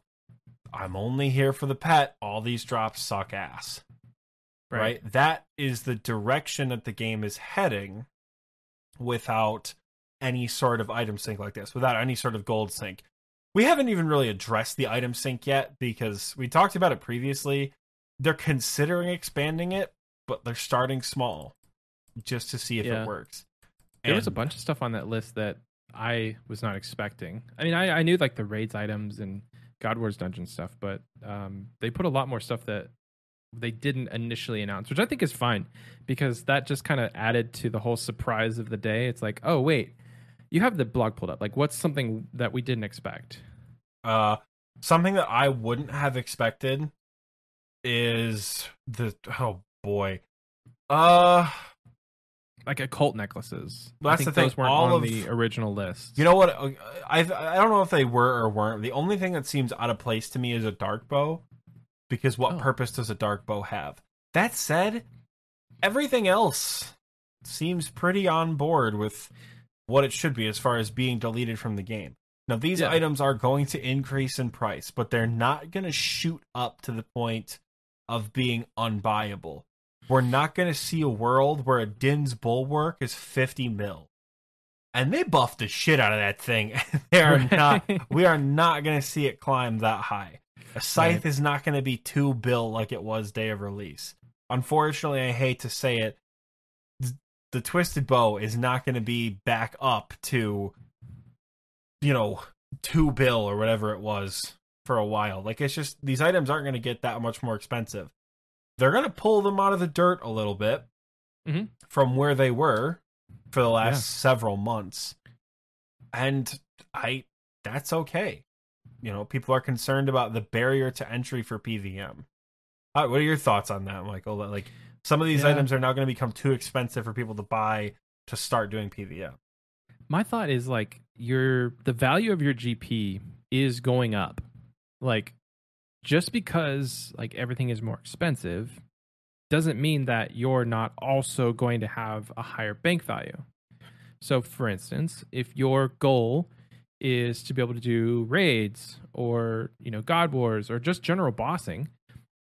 I'm only here for the pet. All these drops suck ass. Right. That is the direction that the game is heading without any sort of item sink like this, without any sort of gold sink. We haven't even really addressed the item sink yet because we talked about it previously. They're considering expanding it, but they're starting small just to see if Yeah. it works. There was a bunch of stuff on that list that I was not expecting. I mean, I, I knew like the raids items and God Wars dungeon stuff, but um, they put a lot more stuff that they didn't initially announce, which I think is fine because that just kind of added to the whole surprise of the day. It's like, oh wait, you have the blog pulled up. Like, what's something that we didn't expect? Uh, something that I wouldn't have expected is the oh boy, uh, Like occult necklaces. I That's think the thing, those weren't all on of- the original list. you know what? I I don't know if they were or weren't. The only thing that seems out of place to me is a dark bow, because what Oh. purpose does a dark bow have? That said, everything else seems pretty on board with what it should be as far as being deleted from the game. Now, these Yeah. items are going to increase in price, but they're not going to shoot up to the point of being unbuyable. We're not going to see a world where a Dinh's Bulwark is 50 mil. And they buffed the shit out of that thing. they are not, we are not going to see it climb that high. A scythe Right. is not going to be two bill like it was day of release. Unfortunately, I hate to say it, the twisted bow is not going to be back up to, you know, two bill or whatever it was for a while. Like it's just these items aren't going to get that much more expensive. They're going to pull them out of the dirt a little bit Mhm. from where they were for the last Yeah. several months. and I that's okay. You know, people are concerned about the barrier to entry for PVM. Uh, what are your thoughts on that, Michael? Like some of these Yeah. items are now going to become too expensive for people to buy to start doing PVM. my thought is like your the value of your GP is going up. Like just because like everything is more expensive doesn't mean that you're not also going to have a higher bank value. So for instance, if your goal is to be able to do raids or, you know, God Wars or just general bossing,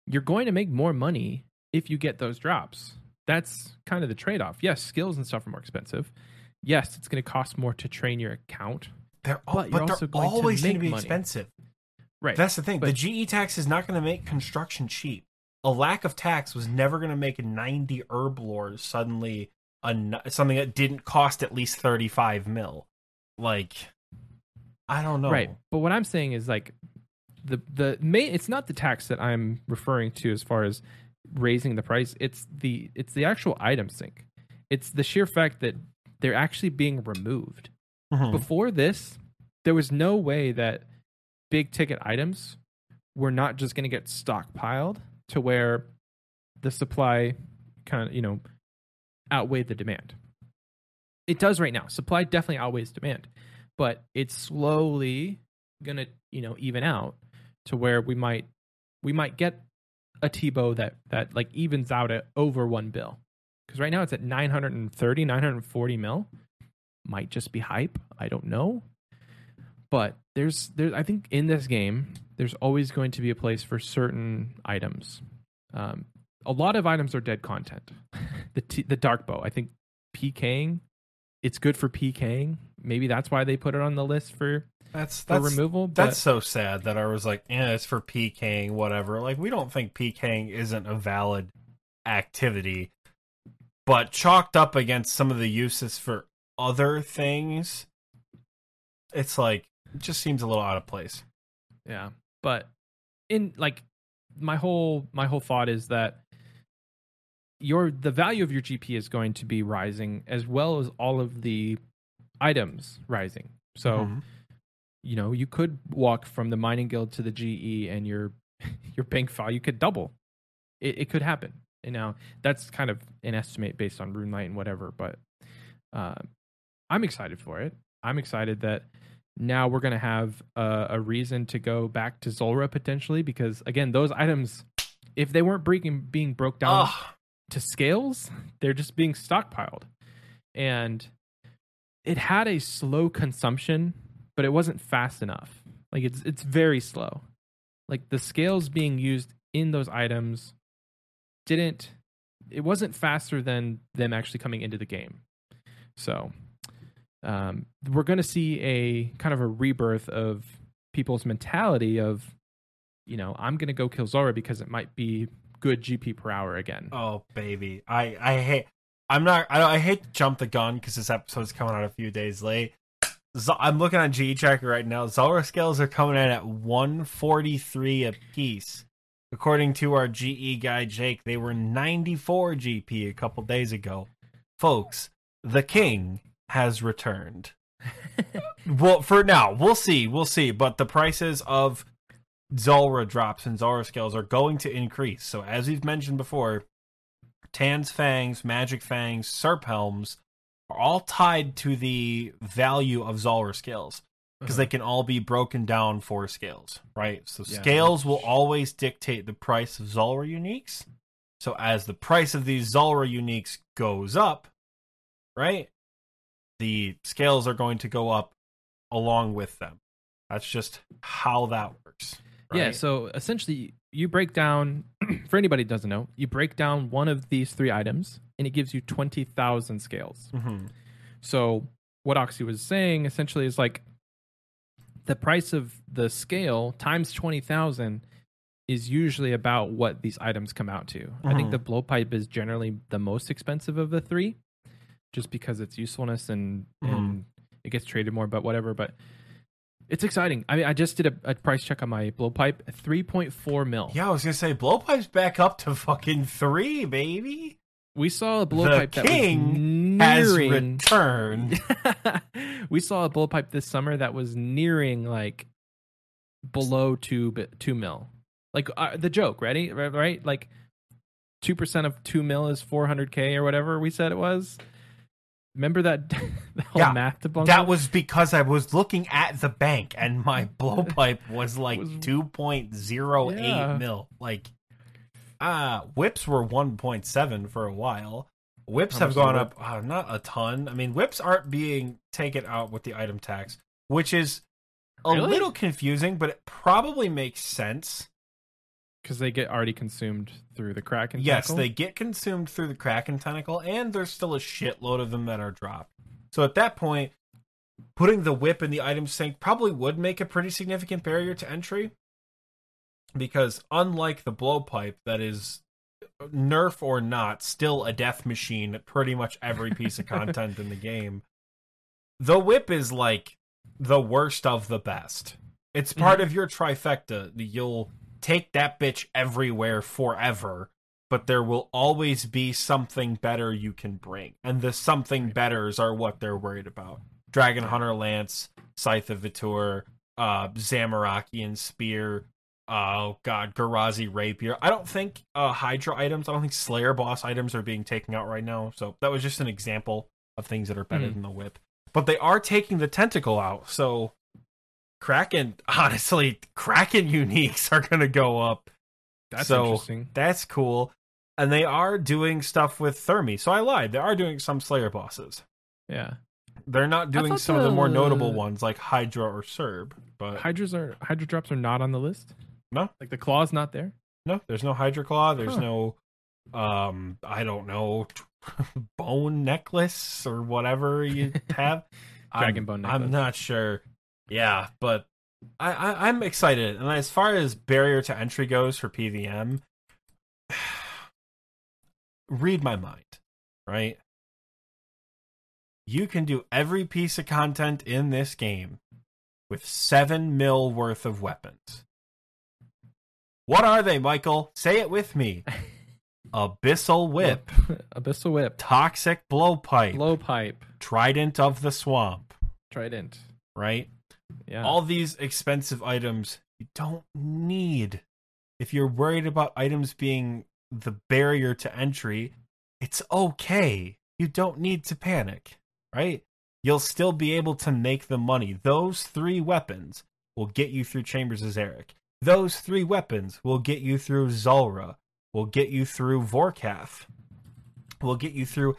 you're going to make more money if you get those drops. That's kind of the trade-off. Yes, skills and stuff are more expensive yes, it's going to cost more to train your account. They're all, But but, you're they're also going to always going to be money. expensive. Right. That's the thing. But- the GE tax is not going to make construction cheap. A lack of tax was never going to make 90 herblore suddenly a, something that didn't cost at least 35 mil. Like, I don't know. Right. But what I'm saying is like the the main it's not the tax that I'm referring to as far as raising the price. It's the it's the actual item sink. It's the sheer fact that they're actually being removed. Mhm. Before this, there was no way that big ticket items were not just going to get stockpiled to where the supply kind of, you know, outweighed the demand. It does right now. Supply definitely outweighs demand, but it's slowly to, you know, even out to where we might we might get a Tebow that that like evens out at over 1 bill. Cuz right now it's at 930, 940 mil might just be hype. I don't know. But there's there I think in this game there's always going to be a place for certain items. Um, a lot of items are dead content. the t- the dark bow, I think PKing, it's good for PKing. Maybe that's why they put it on the list for That's for that's removal. But that's so sad that I was like, yeah, it's for PKing, whatever. Like, we don't think PKing isn't a valid activity, but chalked up against some of the uses for other things, it's like it just seems a little out of place. Yeah. But in like my whole my whole thought is that your the value of your GP is going to be rising as well as all of the items rising. So, Mhm. you know, you could walk from the mining guild to the GE and your your bank value could double. It it could happen. And now that's kind of an estimate based on RuneLite and whatever, but uh, I'm excited for it. I'm excited that now we're going to have a, a reason to go back to Zulrah potentially because again, those items, if they weren't breaking, being broke down. To scales, they're just being stockpiled, and it had a slow consumption, but it wasn't fast enough. Like it's it's very slow. Like the scales being used in those items didn't. It wasn't faster than them actually coming into the game. So um, we're going to see a kind of a rebirth of people's mentality of, you know, I'm going to go kill Zulrah because it might be good GP per hour again. Oh baby, I I hate. I'm not. I, don't. I hate to jump the gun because this episode's coming out a few days late. Z- I'm looking on GE Tracker right now. Zulrah scales are coming in at 143 a piece. According to our GE guy Jake, they were 94 GP a couple days ago. Folks, the king has returned. well, for now, we'll see. We'll see. But the prices of Zulrah drops and Zulrah scales are going to increase. So, as we've mentioned before, Tan's Fangs, Magic Fangs, Serp Helms are all tied to the value of Zulrah scales because they uh-huh. can all be broken down for scales, right? So, Yeah. scales will always dictate the price of Zulrah uniques. So, as the price of these Zulrah uniques goes up, right, the scales are going to go up along with them. That's just how that works. Yeah, so essentially you break down for anybody who doesn't know, you break down one of these three items and it gives you 20,000 scales. Mhm. So what Oxy was saying essentially is like the price of the scale times 20,000 is usually about what these items come out to. I think Mhm. the blowpipe is generally the most expensive of the three just because its usefulness and Mhm. and it gets traded more but whatever but it's exciting. I mean, I just did a, a price check on my blowpipe, 3.4 mil. Yeah, I was gonna say blowpipe's back up to fucking three, baby. We saw a blowpipe that king was Has returned. we saw a blowpipe this summer that was nearing like below two two mil. Like uh, the joke, ready? Right, right? Like two percent of two mil is four hundred k or whatever we said it was. Remember that whole Yeah, math debunker? That was because I was looking at the bank and my blowpipe was like Was- 2.08 Yeah. mil. Like, ah, whips were 1.7 for a while. Whips have gone up, uh, not a ton. I mean, whips aren't being taken out with the item tax, which is a Really? little confusing, but it probably makes sense. Because they get already consumed through the crack and Yes, they get consumed through the Kraken tentacle, and there's still a shitload of them that are dropped. So at that point, putting the whip in the item sink probably would make a pretty significant barrier to entry. Because unlike the blowpipe, that is nerf or not, still a death machine at pretty much every piece of content in the game. The whip is like the worst of the best. It's part mm-hmm. of your trifecta. You'll take that bitch everywhere forever, but there will always be something better you can bring. And the something betters are what they're worried about. Dragon Hunter Lance, Scythe of Vitur, uh, Zamorakian Spear, oh god, Ghrazi Rapier. I don't think uh, Hydra items, I don't think Slayer boss items are being taken out right now. So that was just an example of things that are better Mhm. than the whip. But they are taking the tentacle out, so Kraken, honestly, Kraken uniques are going to go up. That's so interesting. That's cool. And they are doing stuff with Thermi. So I lied. They are doing some Slayer bosses. Yeah, They're not doing thought some of the more notable ones like Hydra or Cerb. But hydras are hydra drops are not on the list. No. like the claw's not there. no, there's no Hydra Claw. There's Huh. no, um, I don't know, bone necklace or whatever you have. Dragon I'm, bone necklace. I'm not sure. Yeah, but I, I I'm excited. And as far as barrier to entry goes for PVM, read my mind, right? You can do every piece of content in this game with seven mil worth of weapons. What are they, Michael? Say it with me. Abyssal whip, abyssal whip, toxic blowpipe, blowpipe, trident of the swamp, trident. right? Yeah, all these expensive items you don't need. If you're worried about items being the barrier to entry, it's okay. You don't need to panic, right? You'll still be able to make the money. Those three weapons will get you through Chambers of Xeric. Those three weapons will get you through Zulrah, will get you through Vorkath, will get you through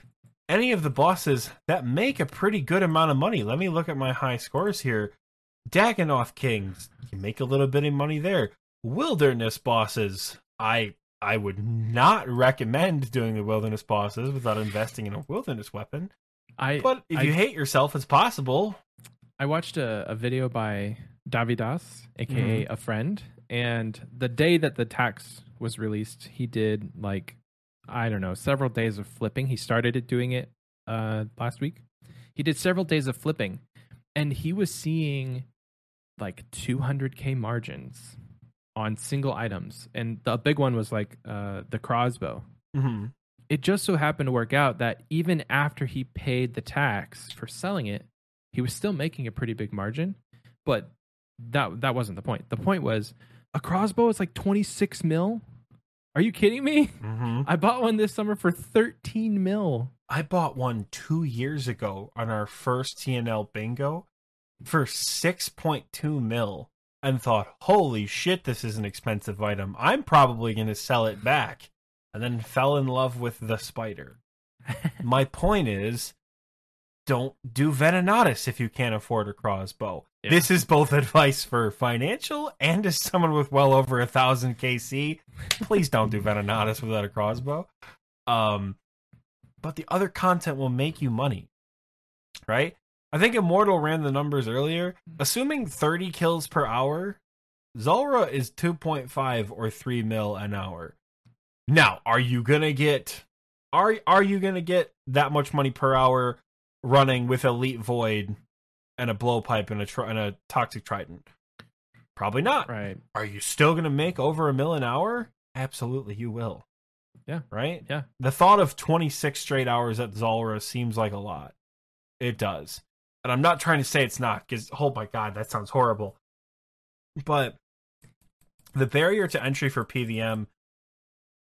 any of the bosses that make a pretty good amount of money. Let me look at my high scores here. Dagannoth Kings, you make a little bit of money there. Wilderness bosses, I I would not recommend doing the wilderness bosses without investing in a wilderness weapon. I But if I- you hate yourself, it's possible. I watched a, a video by Davidas, aka Mm-hmm. a friend, and the day that the tax was released, he did like I don't know several days of flipping. He started it doing it uh, last week. He did several days of flipping, and he was seeing like 200k margins on single items, and the big one was like uh, the crossbow. Mm-hmm. It just so happened to work out that even after he paid the tax for selling it, he was still making a pretty big margin. But that that wasn't the point. The point was a crossbow is like 26 mil. Are you kidding me? Mm-hmm. I bought one this summer for 13 mil. I bought one two years ago on our first TNL bingo for 6.2 mil and thought, holy shit, this is an expensive item. I'm probably going to sell it back. And then fell in love with the spider. My point is, don't do Venenatus if you can't afford a crossbow. Yeah. This is both advice for financial and as someone with well over a thousand KC. Please don't do Venenatus without a crossbow. Um, but the other content will make you money, right? I think Immortal ran the numbers earlier. Assuming 30 kills per hour, Zulrah is 2.5 or 3 mil an hour. Now, are you gonna get are are you gonna get that much money per hour running with Elite Void and a blowpipe and a and a toxic trident? Probably not. Right. Are you still gonna make over a mil an hour? Absolutely, you will. Yeah. Right. Yeah. The thought of 26 straight hours at Zulrah seems like a lot. It does. And I'm not trying to say it's not because oh my god, that sounds horrible. But the barrier to entry for PVM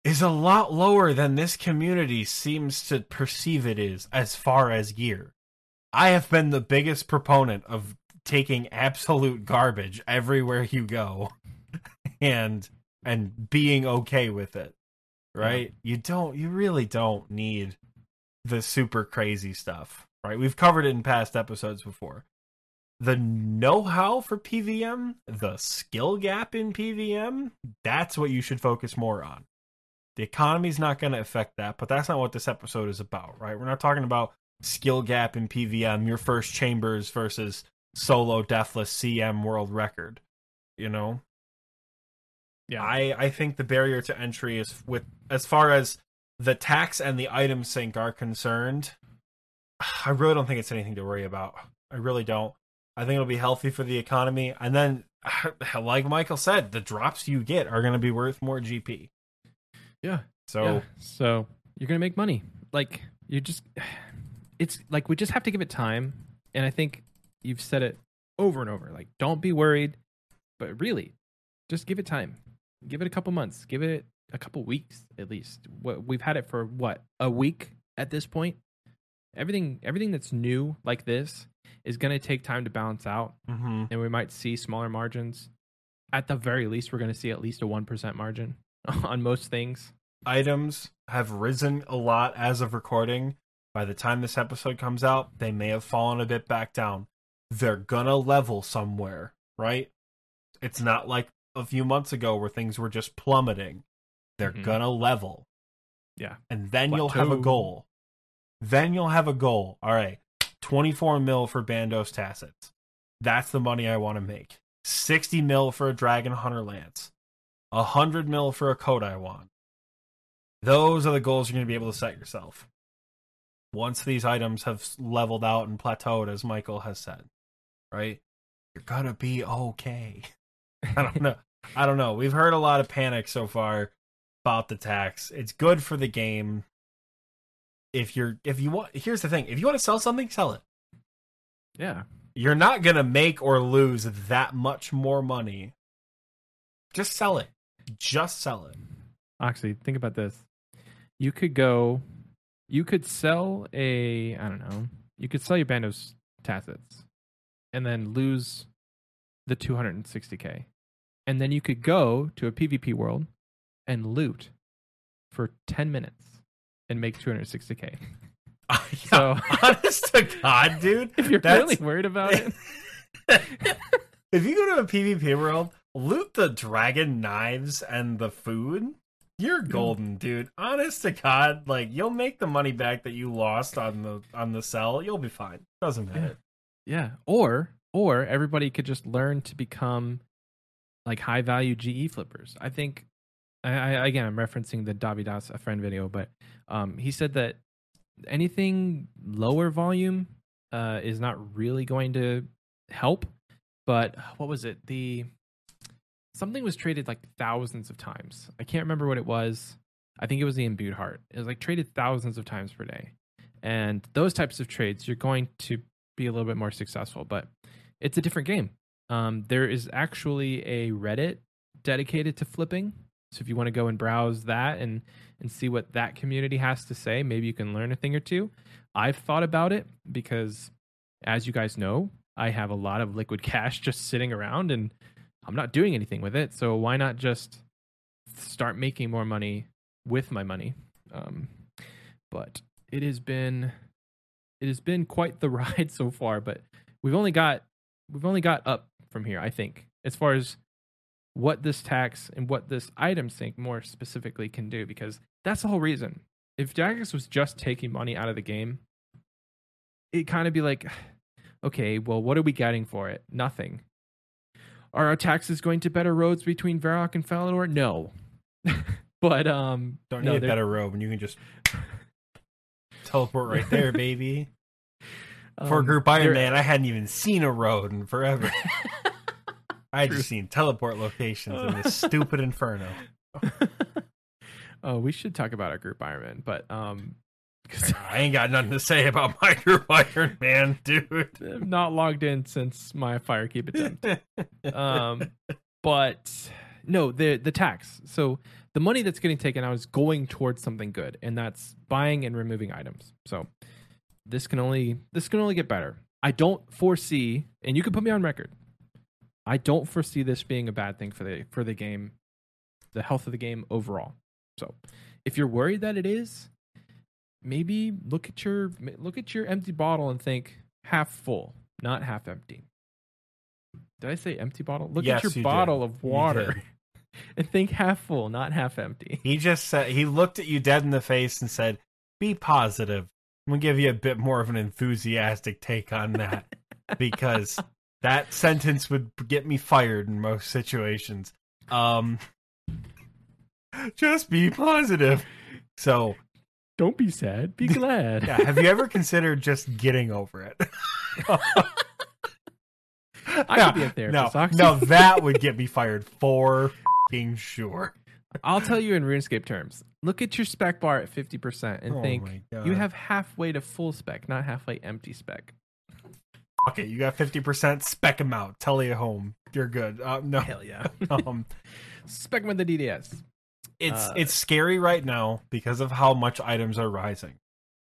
is a lot lower than this community seems to perceive it is as far as gear. I have been the biggest proponent of taking absolute garbage everywhere you go and and being okay with it. Right? You don't you really don't need the super crazy stuff, right? We've covered it in past episodes before. The know-how for PVM, the skill gap in PVM, that's what you should focus more on. The economy's not going to affect that, but that's not what this episode is about, right? We're not talking about skill gap in PVM, your first chambers versus solo deathless CM world record. You know? Yeah. I I think the barrier to entry is with as far as the tax and the item sink are concerned, I really don't think it's anything to worry about. I really don't. I think it'll be healthy for the economy. And then, like Michael said, the drops you get are going to be worth more GP. Yeah. So, yeah. So you're gonna make money. Like you just, it's like we just have to give it time. And I think you've said it over and over. Like, don't be worried, but really, just give it time. Give it a couple months. Give it a couple weeks at least. We've had it for what a week at this point. Everything, everything that's new like this is going to take time to balance out, mhm. and we might see smaller margins. At the very least, we're going to see at least a one percent margin on most things. items have risen a lot as of recording. By the time this episode comes out, they may have fallen a bit back down. They're gonna level somewhere, right? It's not like a few months ago where things were just plummeting. They're Mhm. gonna level. Yeah. And then you'll have a goal. Then you'll have a goal. All right. 24 mil for Bandos Tassets. That's the money I want to make. 60 mil for a Dragon Hunter Lance. 100 mil for a coat I want. Those are the goals you're going to be able to set yourself. Once these items have leveled out and plateaued, as Michael has said, right? You're going to be okay. I don't know. I don't know. We've heard a lot of panic so far about the tax. It's good for the game. If you're if you want here's the thing. If you want to sell something, sell it. Yeah. You're not going to make or lose that much more money. Just sell it. Just sell it. Actually, think about this. You could go, you could sell a, I don't know, you could sell your Bandos Tassets and then lose the 260k. And then you could go to a PvP world and loot for 10 minutes and make 260k. Yeah, So- honest to God, dude. If you're That's- really worried about it, if you go to a PvP world, loot the dragon knives and the food, you're golden, dude. Honest to God, like you'll make the money back that you lost on the on the sell. You'll be fine. Doesn't matter. yeah. Or, or everybody could just learn to become like high value GE flippers. I think, I, I again, I'm referencing the Davidas a friend video, but um, he said that anything lower volume uh, is not really going to help. But what was it? The something was traded like thousands of times. I can't remember what it was. I think it was the imbued heart. It was like traded thousands of times per day. And those types of trades, you're going to be a little bit more successful, but it's a different game. Um, there is actually a Reddit dedicated to flipping. So if you want to go and browse that and and see what that community has to say, maybe you can learn a thing or two. I've thought about it because, as you guys know, I have a lot of liquid cash just sitting around and I'm not doing anything with it. So why not just start making more money with my money? Um, but it has been it has been quite the ride so far. But we've only got we've only got up from here. I think as far as what this tax and what this item sink more specifically can do, because that's the whole reason. If Jagex was just taking money out of the game, it kind of be like, okay, well, what are we getting for it? Nothing. Are our taxes going to better roads between Varrock and Falador? No. but um Don't no, need a better road and you can just teleport right there, baby. For um, Group Iron Man, I hadn't even seen a road in forever. I just seen teleport locations in this stupid inferno. oh, we should talk about our group Iron Man, but um, I ain't got nothing to say about my group Iron man, dude. I've not logged in since my fire cape attempt. um, but no, the the tax. So the money that's getting taken out is going towards something good, and that's buying and removing items. So this can only this can only get better. I don't foresee, and you can put me on record. I don't foresee this being a bad thing for the for the game, the health of the game overall. So, if you're worried that it is, maybe look at your look at your empty bottle and think half full, not half empty. Did I say empty bottle? Look Yes, at your you did. bottle of water and think half full, not half empty. He just said he looked at you dead in the face and said, "Be positive." I'm gonna give you a bit more of an enthusiastic take on that because that sentence would get me fired in most situations. Um, just be positive. So, Don't be sad, be glad. yeah, have you ever considered just getting over it? I could be a therapist. No, no, that would get me fired for fing sure. I'll tell you in RuneScape terms. Look at your spec bar at 50% and Oh think you have halfway to full spec, not halfway empty spec. Okay, you got fifty percent. Spec them out. Tell you home. You're good. Uh, no, Hell yeah. um, spec them with the DDS. it's Uh, it's scary right now because of how much items are rising.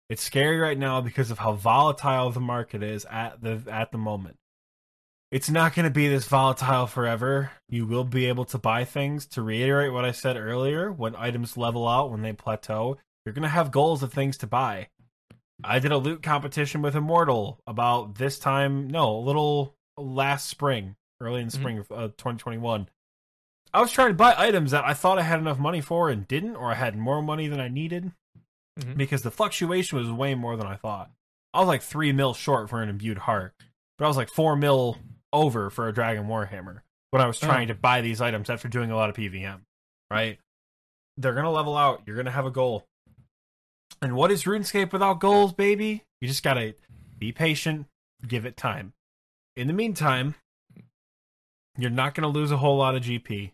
It's scary right now because of how volatile the market is at the at the moment. It's not going to be this volatile forever. You will be able to buy things. To reiterate what I said earlier, when items level out, when they plateau, you're going to have goals of things to buy. I did a loot competition with Immortal about this time, no, a little last spring, early in Mhm. spring of uh, 2021. I was trying to buy items that I thought I had enough money for and didn't, or I had more money than I needed Mhm. because the fluctuation was way more than I thought. I was like three mil short for an imbued heart, but I was like four mil over for a Dragon Warhammer when I was trying to buy these items after doing a lot of PVM. Right? They're gonna level out. You're gonna have a goal. And what is RuneScape without goals, baby? You just gotta be patient, give it time. In the meantime, you're not gonna lose a whole lot of GP.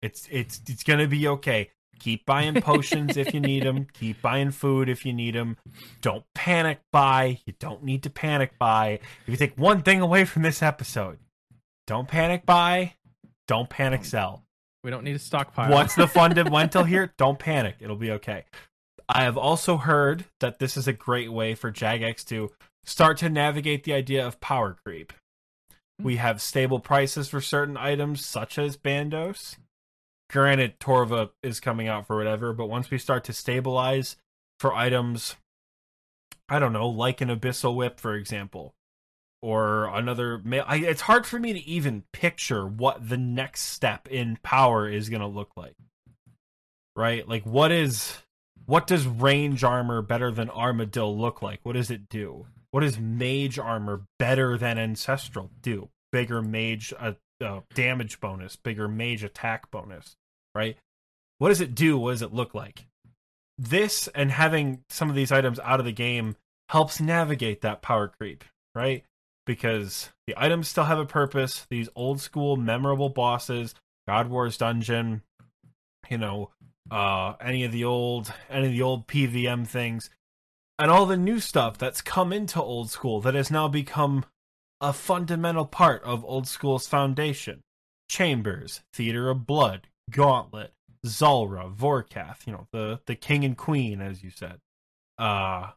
It's it's it's gonna be okay. Keep buying potions if you need them. Keep buying food if you need them. Don't panic buy. You don't need to panic buy. If you take one thing away from this episode, don't panic buy. Don't panic sell. We don't need a stockpile. What's the fundamental here? Don't panic. It'll be okay. I have also heard that this is a great way for Jagex to start to navigate the idea of power creep. Hmm. We have stable prices for certain items, such as Bandos. Granted, Torva is coming out for whatever, but once we start to stabilize for items, I don't know, like an Abyssal Whip, for example, or another. I, it's hard for me to even picture what the next step in power is going to look like. Right? Like, what is. What does range armor better than Armadyl look like? What does it do? What does mage armor better than ancestral do? Bigger mage uh, uh, damage bonus, bigger mage attack bonus, right? What does it do? What does it look like? This and having some of these items out of the game helps navigate that power creep, right? Because the items still have a purpose. These old school memorable bosses, God Wars Dungeon, you know, uh, any of the old any of the old PVM things, and all the new stuff that's come into old school that has now become a fundamental part of old school's foundation. Chambers, Theater of Blood, Gauntlet, Zulrah, Vorkath, you know, the the king and queen as you said. Uh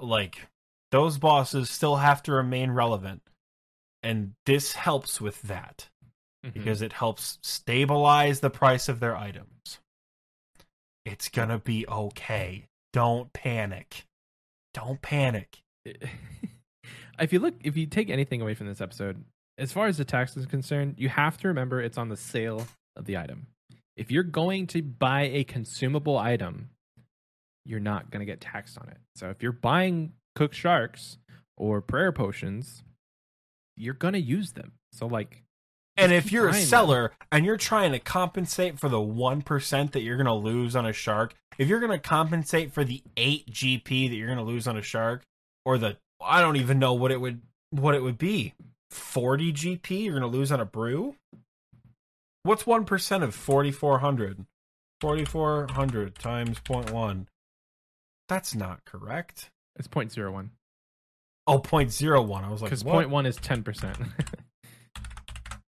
like those bosses still have to remain relevant. And this helps with that Mhm. because it helps stabilize the price of their items. It's gonna be okay. Don't panic. Don't panic. if you look if you take anything away from this episode as far as the tax is concerned you have to remember it's on the sale of the item if you're going to buy a consumable item you're not going to get taxed on it so if you're buying cooked sharks or prayer potions you're going to use them so like And if you're a seller and you're trying to compensate for the 1% that you're going to lose on a shark, if you're going to compensate for the 8 GP that you're going to lose on a shark or the I don't even know what it would what it would be. 40 GP you're going to lose on a brew? What's 1% of 4400? 4400 times 0.1. That's not correct. It's 0.01 Oh, 0.01. I was like, because what? 0.1 is 10%.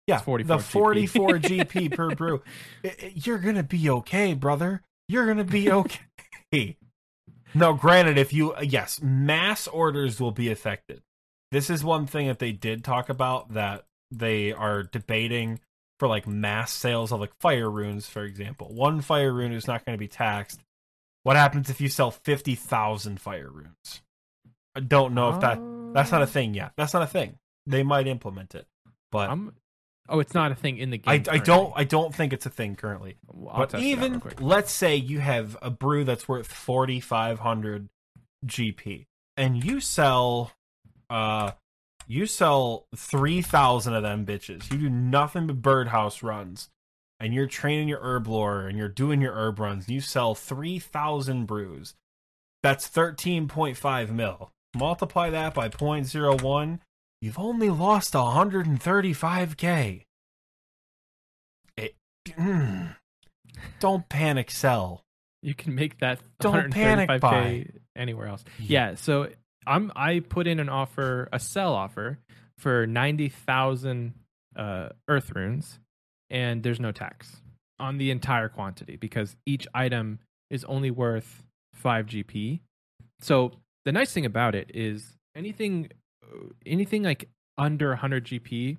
yeah, 44 the 44 GP per brew. You're gonna be okay, brother. You're gonna be okay. no, granted, if you yes, mass orders will be affected. This is one thing that they did talk about that they are debating for like mass sales of like fire runes, for example. One fire rune is not going to be taxed. What happens if you sell fifty thousand fire runes? I don't know if that that's not a oh. thing yet. That's not a thing. They might implement it, but I'm, oh, it's not a thing in the game. I, I don't I don't think it's a thing currently. I'll but test it out real even let's say you have a brew that's worth 4500 GP and you sell uh you sell 3000 of them bitches. You do nothing but birdhouse runs and you're training your herblore and you're doing your herb runs. And you sell 3000 brews. That's 13.5 mil. Multiply that by 0.01, you've only lost 135k. It, mm, don't panic sell. You can make that Don't panic 135k buy. anywhere else. Yeah. Yeah. so I'm I put in an offer, a sell offer for ninety thousand uh, Earth runes, and there's no tax on the entire quantity because each item is only worth five GP. So the nice thing about it is anything, anything like under 100 GP,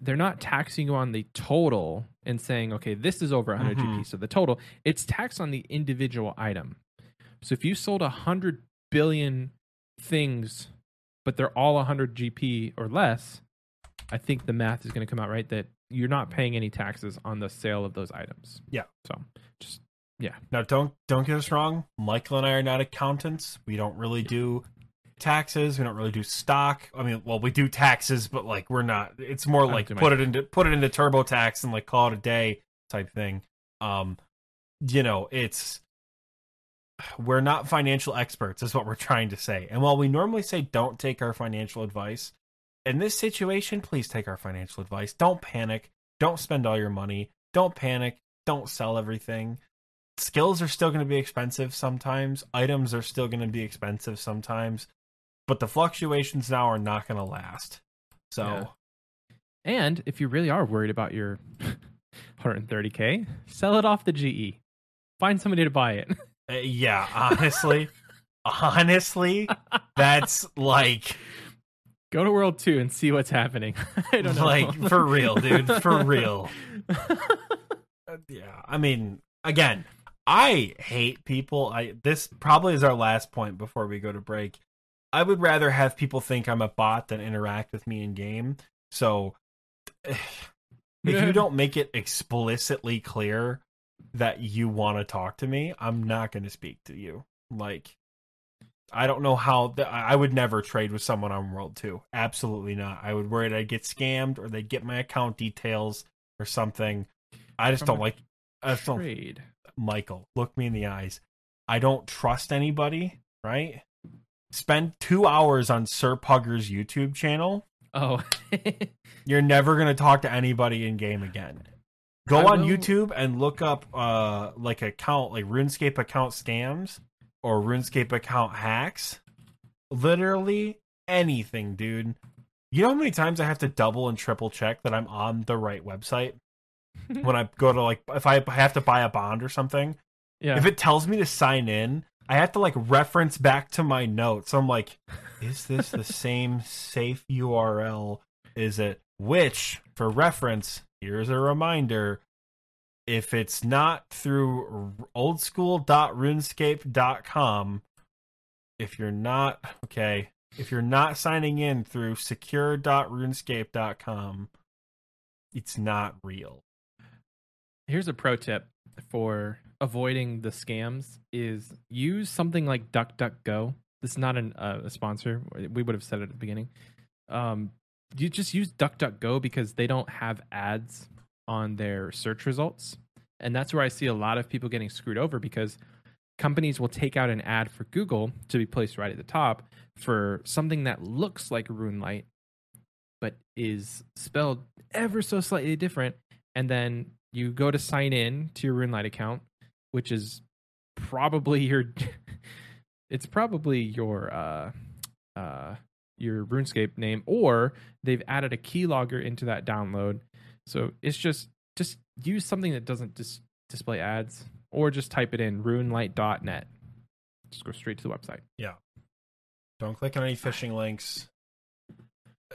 they're not taxing you on the total and saying, okay, this is over 100 Mhm. GP. So the total, it's taxed on the individual item. So if you sold 100 billion things, but they're all 100 GP or less, I think the math is going to come out right that you're not paying any taxes on the sale of those items. Yeah. So just, yeah. Now don't don't get us wrong. Michael and I are not accountants. We don't really do taxes. We don't really do stock. I mean, well, we do taxes, but like we're not. It's more like my- put it into put it into TurboTax and like call it a day type thing. Um, you know, it's we're not financial experts, is what we're trying to say. And while we normally say don't take our financial advice, in this situation, please take our financial advice. Don't panic. Don't spend all your money. Don't panic. Don't sell everything. Skills are still going to be expensive sometimes. Items are still going to be expensive sometimes. But the fluctuations now are not going to last. So, Yeah. and if you really are worried about your 130K, sell it off the GE. Find somebody to buy it. uh, yeah, honestly, honestly, that's like, Go to World 2 and see what's happening. I don't know. like for real, dude, for real. Uh, yeah i mean again i hate people i this probably is our last point before we go to break i would rather have people think i'm a bot than interact with me in game so if you don't make it explicitly clear that you want to talk to me i'm not going to speak to you like i don't know how th- i would never trade with someone on world 2 absolutely not i would worry that i'd get scammed or they'd get my account details or something I just From don't like. I just don't. Trade. Michael, look me in the eyes. I don't trust anybody. Right? Spend two hours on Sir Pugger's YouTube channel. Oh. You're never gonna talk to anybody in game again. Go I on will- YouTube and look up uh like account like RuneScape account scams or RuneScape account hacks. Literally anything, dude. You know how many times I have to double and triple check that I'm on the right website when I go to like if I have to buy a bond or something? yeah. If it tells me to sign in, I have to like reference back to my notes. I'm like, is this the same safe URL? Is it which for reference? Here's a reminder. If it's not through oldschool.runescape.com, if you're not okay, if you're not signing in through secure.runescape.com, it's not real. Here's a pro tip for avoiding the scams is use something like DuckDuckGo. This is not an, uh, a sponsor. We would have said it at the beginning. Um, you just use DuckDuckGo because they don't have ads on their search results. And that's where I see a lot of people getting screwed over because companies will take out an ad for Google to be placed right at the top for something that looks like RuneLite but is spelled ever so slightly different. And then you go to sign in to your RuneLite account, which is probably your it's probably your uh uh your RuneScape name or they've added a keylogger into that download. So it's just just use something that doesn't dis- display ads or just type it in runelite.net. Just go straight to the website. Yeah. Don't click on any phishing links.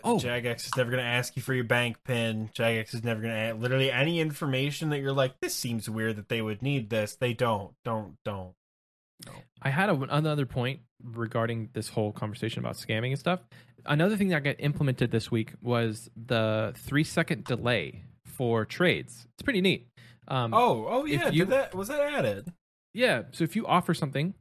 Oh. Jagex is never going to ask you for your bank pin. Jagex is never going to add literally any information that you're like, this seems weird that they would need this. They don't. Don't. Don't. I had a, another point regarding this whole conversation about scamming and stuff. Another thing that got implemented this week was the three second delay for trades. It's pretty neat. Um, Oh, oh yeah. you- Did that was that added? Yeah. So if you offer something,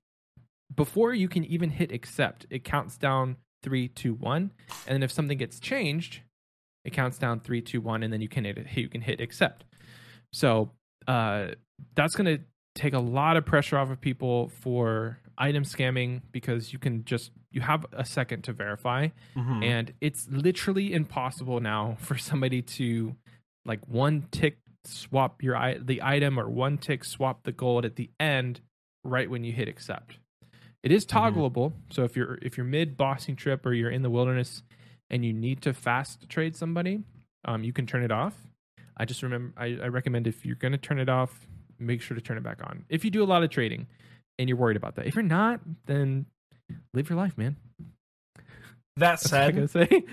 before you can even hit accept, it counts down three, two, one, and then if something gets changed, it counts down three, two, one, and then you can hit you can hit accept. So uh, that's going to take a lot of pressure off of people for item scamming because you can just you have a second to verify Mhm. and it's literally impossible now for somebody to like one tick swap your the item or one tick swap the gold at the end right when you hit accept it is Mhm. toggleable so if you're if you're mid bossing trip or you're in the wilderness and you need to fast trade somebody um, you can turn it off i just remember i, I recommend if you're going to turn it off make sure to turn it back on if you do a lot of trading and you're worried about that if you're not then live your life man that that's said,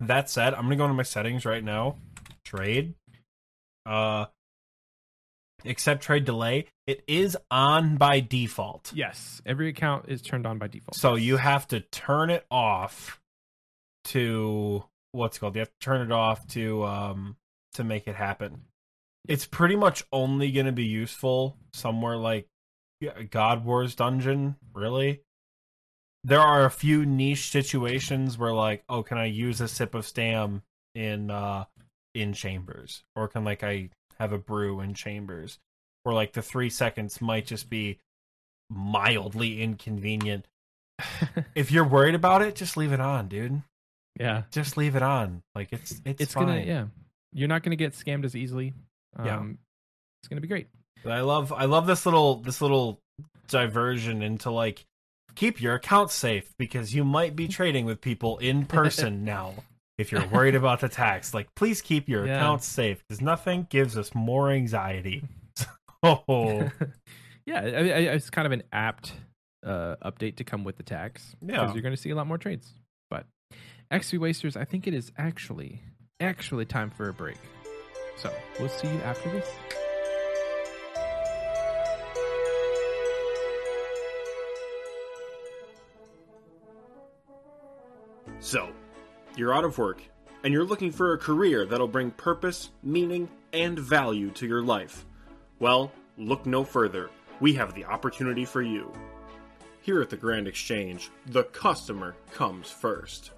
that said, I'm gonna go into my settings right now. Trade. Uh accept trade delay. It is on by default. Yes, every account is turned on by default. So you have to turn it off to what's called. You have to turn it off to um to make it happen. It's pretty much only going to be useful somewhere like God Wars dungeon, really. There are a few niche situations where like, oh, can I use a sip of stam in uh in chambers or can like I have a brew in chambers where like the 3 seconds might just be mildly inconvenient if you're worried about it, just leave it on, dude. yeah, Just leave it on. Like it's it's, it's fine. gonna yeah, you're not gonna get scammed as easily. Um, Yeah. it's gonna be great. But I love I love this little this little diversion into like keep your account safe because you might be trading with people in person now. If you're worried about the tax, like please keep your Yeah. account safe because nothing gives us more anxiety. Oh, yeah, I, I, it's kind of an apt uh, update to come with the tax Yeah. because you're going to see a lot more trades. But XP wasters, I think it is actually actually time for a break. So we'll see you after this. So, you're out of work, and you're looking for a career that'll bring purpose, meaning, and value to your life. Well, look no further. We have the opportunity for you. Here at the Grand Exchange, the customer comes first.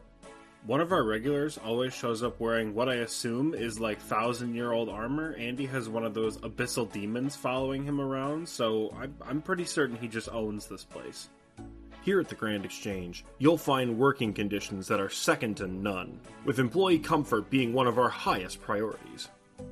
One of our regulars always shows up wearing what I assume is like thousand year old armor. Andy has one of those abyssal demons following him around, so I'm, I'm pretty certain he just owns this place. Here at the Grand Exchange, you'll find working conditions that are second to none, with employee comfort being one of our highest priorities.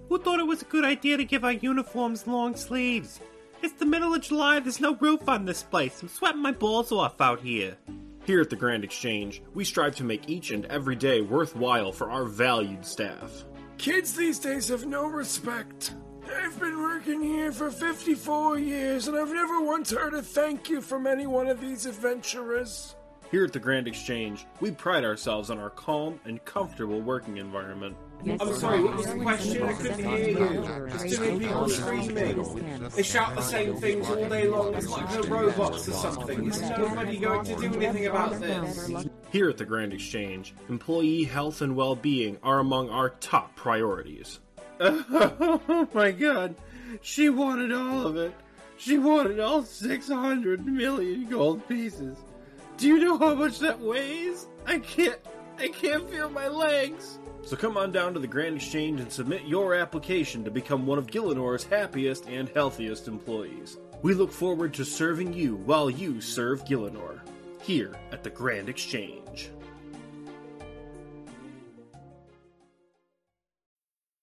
Who thought it was a good idea to give our uniforms long sleeves? It's the middle of July, there's no roof on this place. I'm sweating my balls off out here. Here at the Grand Exchange, we strive to make each and every day worthwhile for our valued staff. Kids these days have no respect. I've been working here for 54 years and I've never once heard a thank you from any one of these adventurers. Here at the Grand Exchange, we pride ourselves on our calm and comfortable working environment. I'm sorry, what was the question? I couldn't hear you. Just too many people screaming. They shout the same things all day long. It's like they're robots or something. Is nobody going to do anything about this? Here at the Grand Exchange, employee health and well being are among our top priorities. Oh my god. She wanted all of it. She wanted all 600 million gold pieces. Do you know how much that weighs? I can't. I can't feel my legs. So come on down to the Grand Exchange and submit your application to become one of Gielinor's happiest and healthiest employees. We look forward to serving you while you serve Gielinor. Here at the Grand Exchange.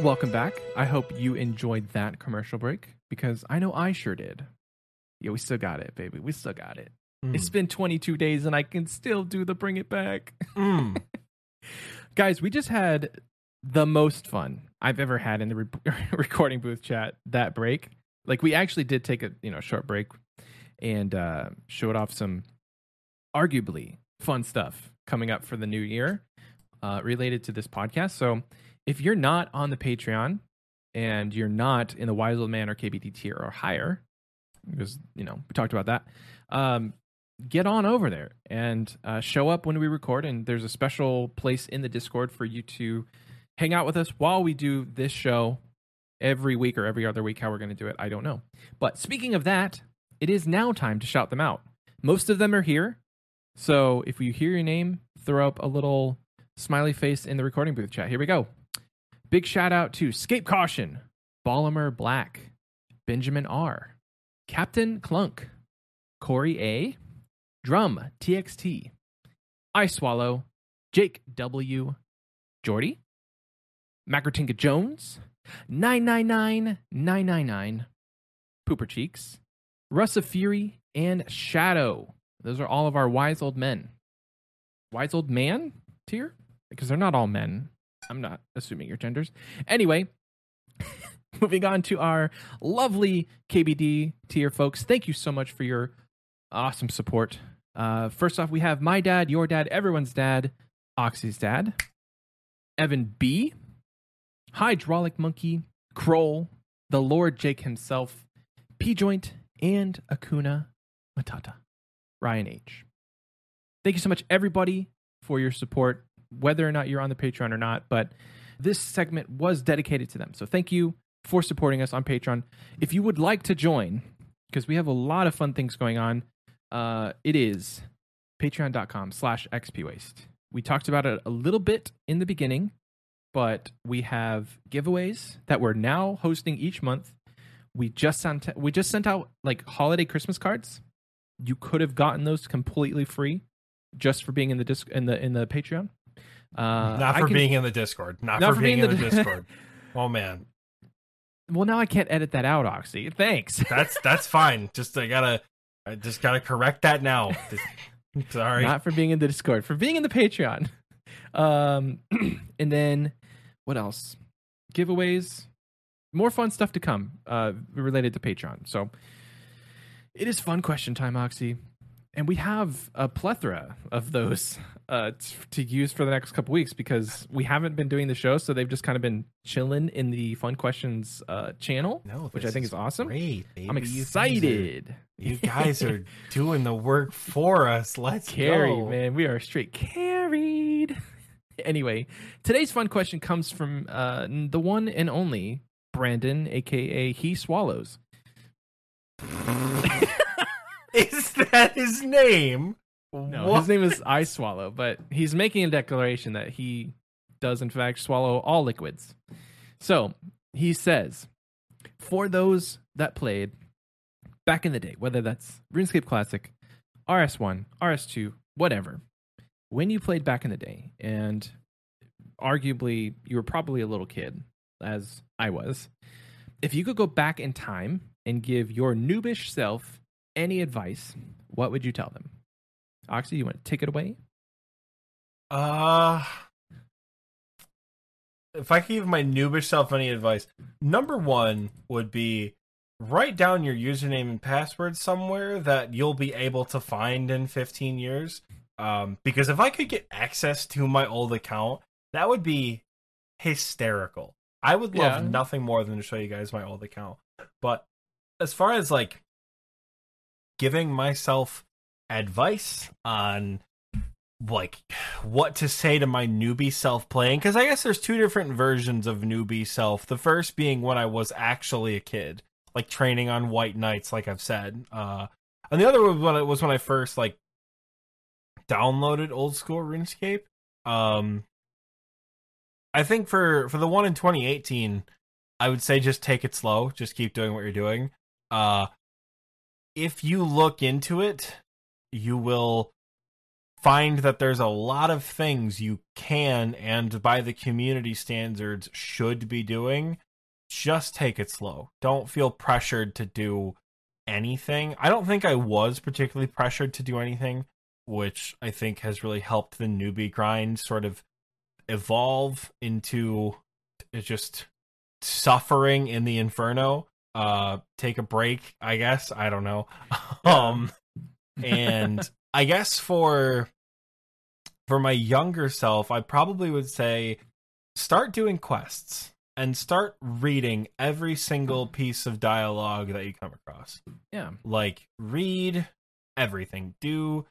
Welcome back. I hope you enjoyed that commercial break because I know I sure did. Yeah, we still got it, baby. We still got it. It's been 22 days and I can still do the bring it back. Mm. Guys, we just had the most fun I've ever had in the re- recording booth chat that break. Like we actually did take a, you know, short break and uh showed off some arguably fun stuff coming up for the new year uh related to this podcast. So, if you're not on the Patreon and you're not in the Wise Old Man or KBD tier or higher, because you know we talked about that, um, get on over there and uh, show up when we record. And there's a special place in the Discord for you to hang out with us while we do this show every week or every other week. How we're going to do it, I don't know. But speaking of that, it is now time to shout them out. Most of them are here, so if you hear your name, throw up a little smiley face in the recording booth chat. Here we go. Big shout out to Scape Caution, Ballimer Black, Benjamin R, Captain Clunk, Corey A, Drum TXT, I Swallow, Jake W, Jordy, Macrotinka Jones, 999999, Pooper Cheeks, Russ of Fury, and Shadow. Those are all of our wise old men. Wise old man tier? Because they're not all men. I'm not assuming your genders. Anyway, moving on to our lovely KBD tier folks. Thank you so much for your awesome support. Uh, first off, we have my dad, your dad, everyone's dad, Oxy's dad, Evan B, Hydraulic Monkey, Kroll, the Lord Jake himself, P Joint, and Akuna Matata, Ryan H. Thank you so much, everybody, for your support, whether or not you're on the Patreon or not. But this segment was dedicated to them. So thank you for supporting us on Patreon. If you would like to join, because we have a lot of fun things going on, uh, it is patreon.com slash xpwaste. We talked about it a little bit in the beginning, but we have giveaways that we're now hosting each month. We just sent we just sent out like holiday Christmas cards. You could have gotten those completely free just for being in the disc in the in the Patreon. Uh, Not for can- being in the Discord. Not, Not for, for being, being in the in the- Discord. oh man, Well, now I can't edit that out, Oxy. Thanks. that's that's fine. Just I gotta, I just gotta correct that now. Sorry. Not for being in the Discord, for being in the Patreon. Um, and then what else? Giveaways, more fun stuff to come uh, related to Patreon. So it is fun question time, Oxy. And we have a plethora of those uh, t- to use for the next couple weeks because we haven't been doing the show, so they've just kind of been chilling in the fun questions uh, channel, no, which I think is awesome. Great, baby. I'm You guys are- excited. You guys are doing the work for us. Let's carry, go. man. We are straight carried. anyway, today's fun question comes from uh, the one and only Brandon, aka He Swallows. That his name? No, What? his name is I Swallow, but he's making a declaration that he does, in fact, swallow all liquids. So he says, for those that played back in the day, whether that's RuneScape Classic, RS1, RS2, whatever, when you played back in the day, and arguably you were probably a little kid, as I was, if you could go back in time and give your noobish self any advice, what would you tell them? Oxy, you want to take it away? Uh if I could give my noobish self any advice, number one would be write down your username and password somewhere that you'll be able to find in 15 years. Um, because if I could get access to my old account, that would be hysterical. I would love Yeah. nothing more than to show you guys my old account. But as far as like giving myself advice on like what to say to my newbie self playing because I guess there's two different versions of newbie self. The first being when I was actually a kid, like training on white knights, like I've said. Uh, and the other was when it was when I first like downloaded old school RuneScape. Um, I think for for the one in 2018, I would say just take it slow, just keep doing what you're doing. Uh, if you look into it, you will find that there's a lot of things you can and by the community standards should be doing. Just take it slow. Don't feel pressured to do anything. I don't think i was particularly pressured to do anything which i think has really helped the newbie grind sort of evolve into just suffering in the inferno uh take a break i guess i don't know um and I guess for for my younger self, I probably would say start doing quests and start reading every single piece of dialogue that you come across. Yeah. Like read everything. Do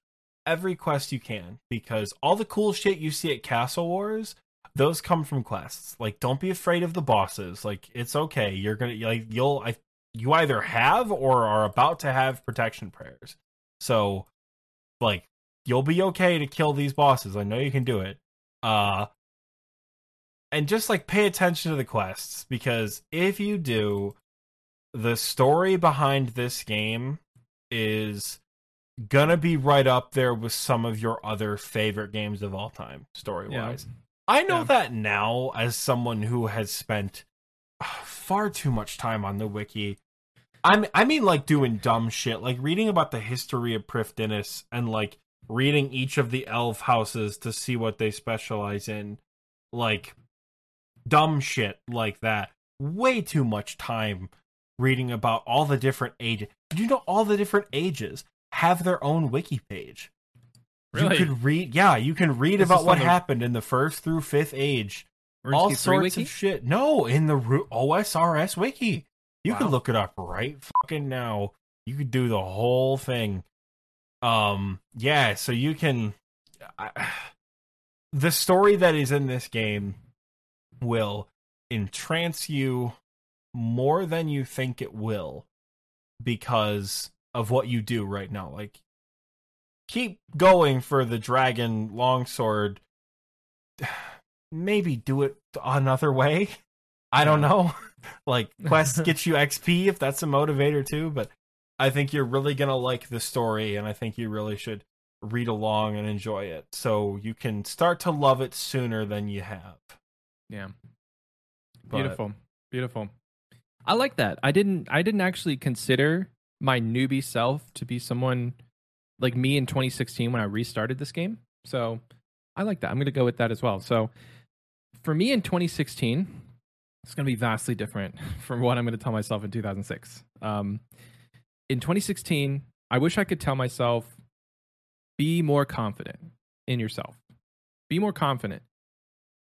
every quest you can because all the cool shit you see at Castle Wars, those come from quests. Like don't be afraid of the bosses. Like it's okay. You're going to like you'll I you either have or are about to have protection prayers. So like you'll be okay to kill these bosses. I know you can do it. Uh and just like pay attention to the quests because if you do the story behind this game is gonna be right up there with some of your other favorite games of all time story wise. Yeah. I know yeah. that now as someone who has spent uh, far too much time on the wiki. I'm I mean like doing dumb shit, like reading about the history of Prifddinas and like reading each of the elf houses to see what they specialize in. Like dumb shit like that. Way too much time reading about all the different ages. Did you know all the different ages have their own wiki page? Really? You can read, yeah, you can read this about what the... happened in the first through fifth age. all sorts wiki? of shit. No, in the OSRS wiki. You wow. can look it up right fucking now. You could do the whole thing. Um, yeah, so you can. I, the story that is in this game will entrance you more than you think it will because of what you do right now. Like, keep going for the dragon longsword. Maybe do it another way. I don't know. like, quests get you XP if that's a motivator too, but I think you're really going to like the story, and I think you really should read along and enjoy it so you can start to love it sooner than you have. Yeah. But, Beautiful. Beautiful. I like that. I didn't I didn't actually consider my newbie self to be someone like me in 2016 when I restarted this game. So I like that. I'm going to go with that as well. So for me in 2016, it's going to be vastly different from what I'm going to tell myself in 2006. Um, in 2016, I wish I could tell myself be more confident in yourself. Be more confident.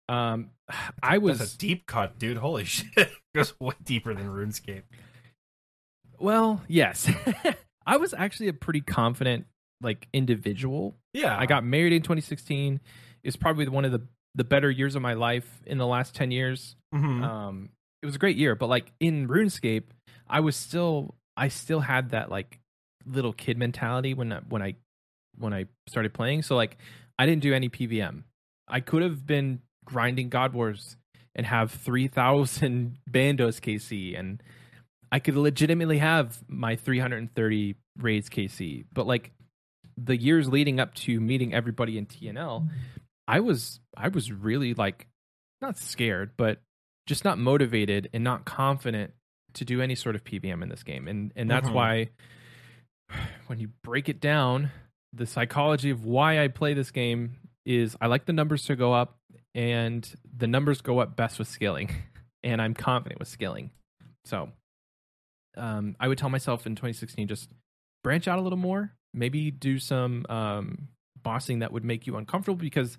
Um, I was That's a deep cut, dude. Holy shit, goes way deeper than RuneScape. Well, yes, I was actually a pretty confident like individual. Yeah, I got married in 2016. It's probably one of the the better years of my life in the last 10 years. Mm-hmm. Um, it was a great year, but like in RuneScape, I was still I still had that like little kid mentality when when I when I started playing. So like I didn't do any PVM. I could have been grinding God Wars and have 3000 bandos KC and I could legitimately have my 330 raids KC. But like the years leading up to meeting everybody in TNL, I was I was really like not scared, but just not motivated and not confident to do any sort of PVM in this game. And and that's mm-hmm. why when you break it down, the psychology of why I play this game is I like the numbers to go up and the numbers go up best with scaling. and I'm confident with scaling. So um, I would tell myself in 2016 just branch out a little more, maybe do some um, bossing that would make you uncomfortable because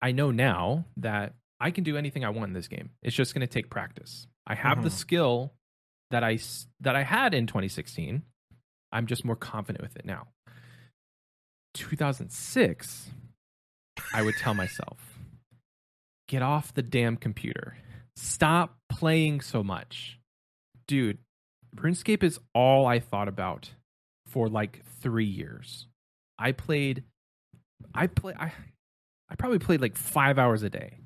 I know now that I can do anything I want in this game. It's just going to take practice. I have mm-hmm. the skill that I that I had in 2016. I'm just more confident with it now. 2006, I would tell myself, get off the damn computer. Stop playing so much. Dude, RuneScape is all I thought about for like three years. I played, I play, I, I probably played like five hours a day,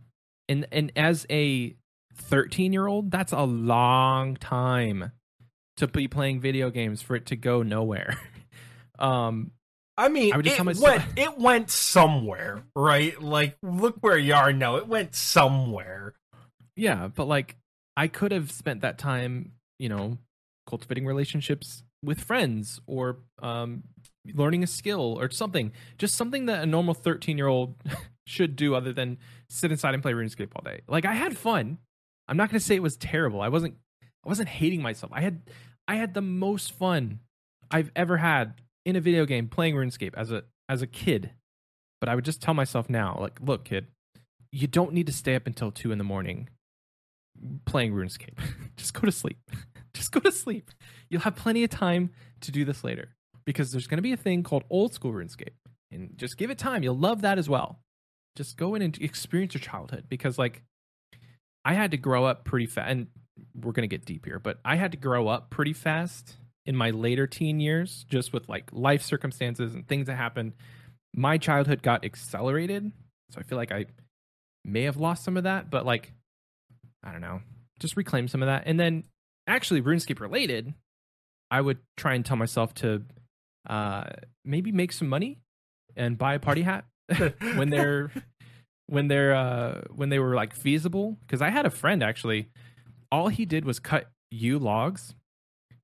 and and as a 13 year old, that's a long time to be playing video games for it to go nowhere. um, I mean, I it went it went somewhere, right? Like, look where you are now. It went somewhere. Yeah, but like I could have spent that time, you know, cultivating relationships with friends or um learning a skill or something. Just something that a normal 13-year-old should do other than sit inside and play RuneScape all day. Like I had fun. I'm not going to say it was terrible. I wasn't I wasn't hating myself. I had I had the most fun I've ever had in a video game playing RuneScape as a as a kid. But I would just tell myself now, like, look, kid, you don't need to stay up until two in the morning playing RuneScape. just go to sleep. Just go to sleep. You'll have plenty of time to do this later because there's going to be a thing called old school RuneScape. And just give it time. You'll love that as well. Just go in and experience your childhood because, like, I had to grow up pretty fast. And we're going to get deep here, but I had to grow up pretty fast in my later teen years just with like life circumstances and things that happened. My childhood got accelerated. So I feel like I may have lost some of that, but like, I don't know, just reclaim some of that. And then actually, RuneScape related, I would try and tell myself to uh, maybe make some money and buy a party hat when they're when they're uh, when they were like feasible. Because I had a friend actually, all he did was cut yew logs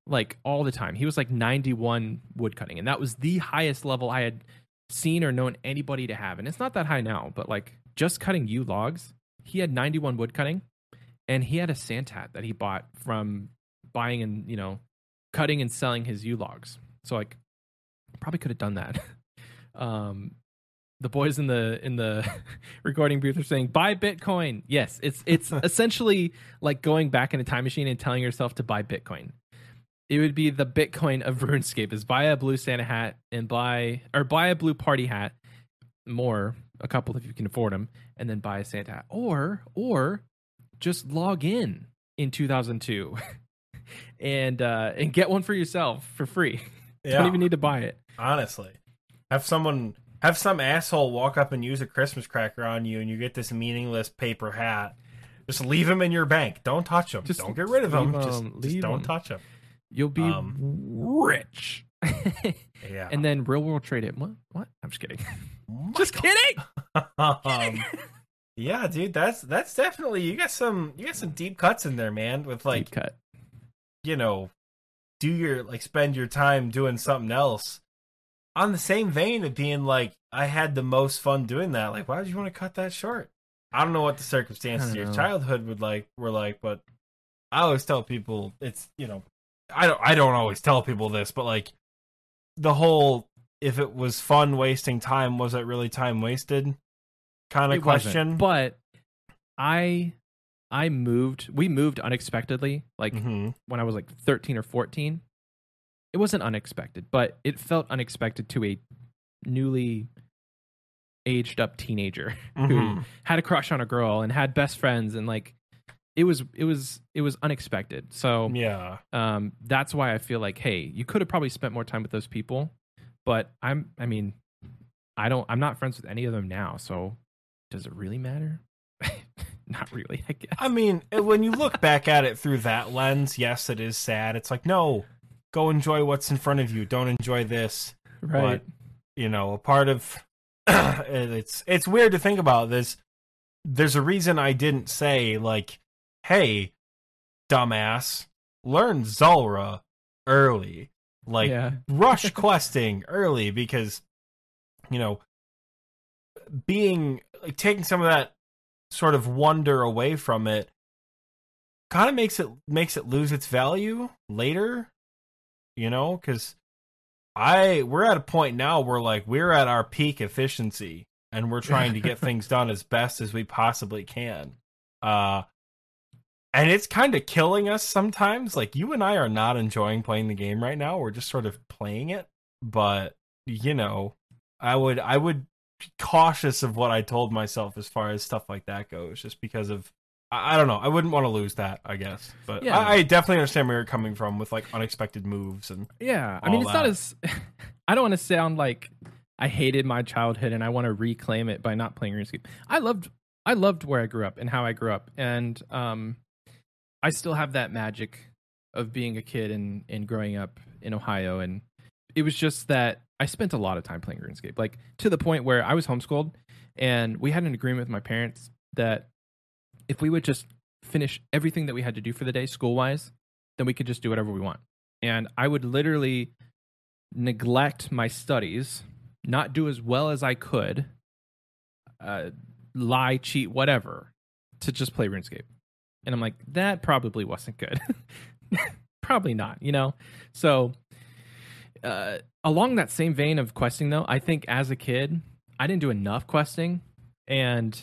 like all the time. He was like 91 wood cutting, and that was the highest level I had seen or known anybody to have. And it's not that high now, but like just cutting yew logs, he had 91 wood cutting, and he had a Santat that he bought from buying and you know cutting and selling his yew logs. So like probably could have done that. um, the boys in the in the recording booth are saying buy Bitcoin. Yes, it's it's essentially like going back in a time machine and telling yourself to buy Bitcoin. It would be the Bitcoin of RuneScape is buy a blue Santa hat and buy or buy a blue party hat, more a couple if you can afford them, and then buy a Santa hat, or or just log in in 2002 and uh and get one for yourself for free. Don't even need to buy it. honestly. Have someone have some asshole walk up and use a Christmas cracker on you, and you get this meaningless paper hat. Just leave them in your bank. Don't touch them. Just don't get rid of them. leave Just, just don't 'em. touch them. You'll be Um, rich. Yeah. and then real world trade it. What? What? I'm just kidding. just kidding. um, yeah, dude, that's that's definitely you got some you got some deep cuts in there, man. With like Deep cut. you know, do your like spend your time doing something else. On the same vein of being like, I had the most fun doing that. Like, why would you want to cut that short? I don't know what the circumstances of your know. childhood would like were like, but I always tell people it's you know, I don't I don't always tell people this, but like the whole if it was fun wasting time, was it really time wasted? Kind of question. But I I moved. We moved unexpectedly. Like Mhm. when I was like 13 or 14. It wasn't unexpected, but it felt unexpected to a newly aged up teenager who Mhm. had a crush on a girl and had best friends and like it was it was it was unexpected. So yeah. um that's why I feel like hey, you could have probably spent more time with those people, but I'm I mean I don't I'm not friends with any of them now, so does it really matter? not really, I guess. I mean, uh, when you look back at it through that lens, yes, it is sad. It's like, no, go enjoy what's in front of you. Don't enjoy this. Right. But you know, a part of it's it's weird to think about this. There's a reason I didn't say like, "Hey, dumbass, learn Zulrah early." Like, yeah. rush questing early because you know being like taking some of that sort of wonder away from it kind of makes it makes it lose its value later you know? Because i we're at a point now where like we're at our peak efficiency and we're trying to get things done as best as we possibly can. Uh and it's kind of killing us sometimes. Like you and i are not enjoying playing the game right now. We're just sort of playing it. But you know I would I would cautious of what I told myself as far as stuff like that goes, just because of I, I don't know. I wouldn't want to lose that, I guess. But Yeah. I, I definitely understand where you're coming from with like unexpected moves and Yeah, I mean, it's not as. I don't want to sound like I hated my childhood and I want to reclaim it by not playing RuneScape. I loved, I loved where I grew up and how I grew up, and um, I still have that magic of being a kid and and growing up in Ohio, and it was just that I spent a lot of time playing RuneScape, like to the point where I was homeschooled, and we had an agreement with my parents that if we would just finish everything that we had to do for the day school wise, then we could just do whatever we want. And I would literally neglect my studies, not do as well as I could, uh, lie, cheat, whatever, to just play RuneScape. And I'm like, that probably wasn't good. probably not, you know? So, uh, along that same vein of questing, though, I think as a kid, I didn't do enough questing. And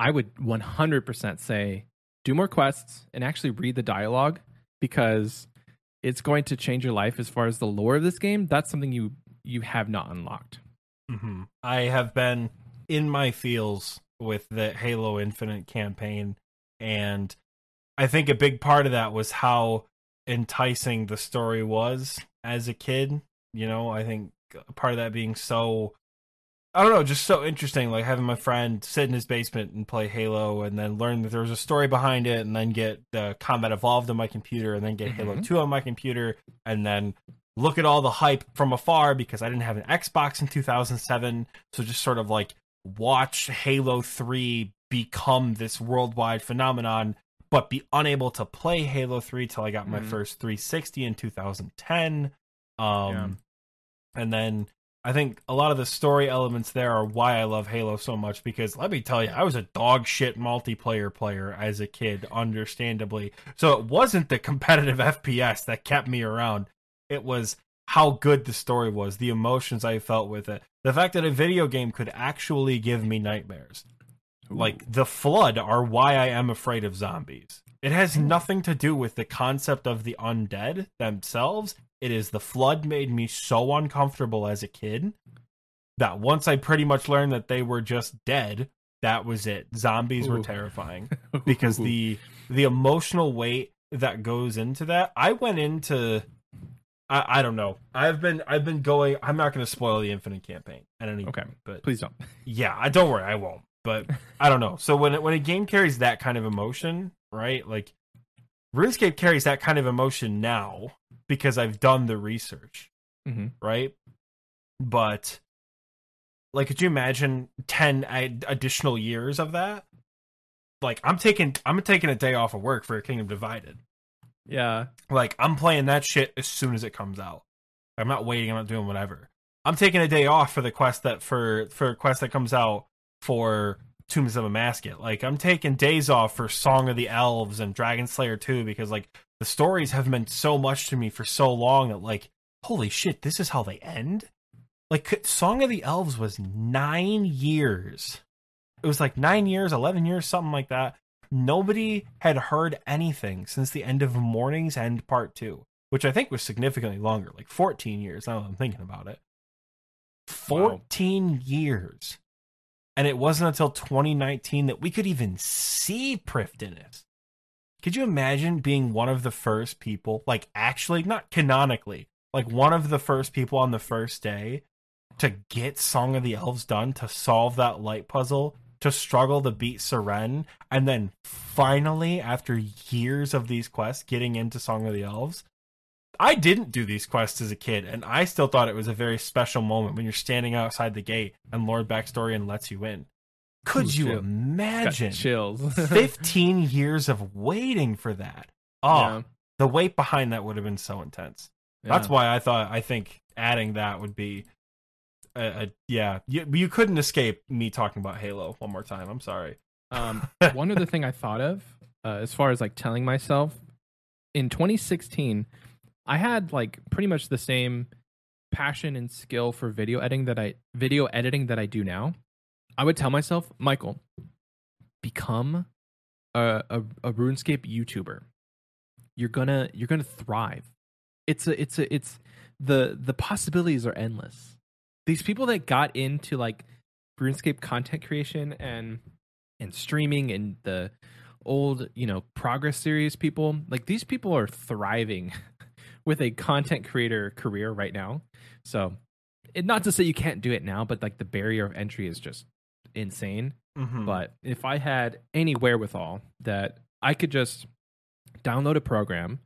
I would 100% say do more quests and actually read the dialogue because it's going to change your life as far as the lore of this game. That's something you you have not unlocked. hmm I have been in my feels with the Halo Infinite campaign, and I think a big part of that was how enticing the story was as a kid. You know, I think part of that being so. I don't know, just so interesting. Like having my friend sit in his basement and play Halo, and then learn that there was a story behind it, and then get the Combat Evolved on my computer, and then get Halo Mhm. Two on my computer, and then look at all the hype from afar because I didn't have an Xbox in 2007. So just sort of like watch Halo 3 become this worldwide phenomenon, but be unable to play Halo 3 till I got my Mhm. first 360 in 2010. Um, Yeah. And then I think a lot of the story elements there are why I love Halo so much because let me tell you, I was a dog shit multiplayer player as a kid, understandably. So it wasn't the competitive FPS that kept me around. It was how good the story was, the emotions I felt with it, the fact that a video game could actually give me nightmares. Like the flood are why I am afraid of zombies. It has hmm. nothing to do with the concept of the undead themselves. It is the flood made me so uncomfortable as a kid that once I pretty much learned that they were just dead, that was it. Zombies were terrifying because the the emotional weight that goes into that. I went into I, I don't know. I've been I've been going I'm not going to spoil the Infinite campaign at any Okay. point, but please don't. yeah, I don't worry, I won't. But I don't know. So when when a game carries that kind of emotion, right? Like RuneScape carries that kind of emotion now because I've done the research, Mhm. right? But like, could you imagine ten additional years of that? Like, I'm taking I'm taking a day off of work for Kingdom Divided. Yeah, Like I'm playing that shit as soon as it comes out. I'm not waiting. I'm not doing whatever. I'm taking a day off for the quest that for for a quest that comes out for Tombs of Amascut. Like I'm taking days off for Song of the Elves and Dragon Slayer 2 because like the stories have meant so much to me for so long that like holy shit, this is how they end. Like Song of the Elves was nine years. It was like nine years, eleven years, something like that nobody had heard anything since the end of Mourning's End Part 2, which I think was significantly longer, like 14 years now that I'm thinking about it. 14 years. And it wasn't until 2019 that we could even see Prifddinas. Could you imagine being one of the first people, like actually, not canonically, like one of the first people on the first day to get Song of the Elves done, to solve that light puzzle, to struggle to beat Seren, and then finally, after years of these quests, getting into Song of the Elves. I didn't do these quests as a kid, and I still thought it was a very special moment when you're standing outside the gate and Lord Baxtorian lets you in. Could Ooh, you chill. imagine got chills. 15 years of waiting for that? Oh, Yeah. the weight behind that would have been so intense. That's why I thought I think adding that would be, a, a, yeah. You, you couldn't escape me talking about Halo one more time. I'm sorry. Um, one other thing I thought of, uh, as far as like telling myself, in 2016, I had like pretty much the same passion and skill for video editing that I video editing that I do now. I would tell myself, Michael, become a, a, a RuneScape YouTuber. You're gonna you're gonna thrive. It's a it's a it's the the possibilities are endless. these people that got into like RuneScape content creation and and streaming and the old, you know, progress series people, like these people are thriving with a content creator career right now. So, it, not to say you can't do it now, but like the barrier of entry is just insane. Mhm. But if I had any wherewithal that I could just download a program,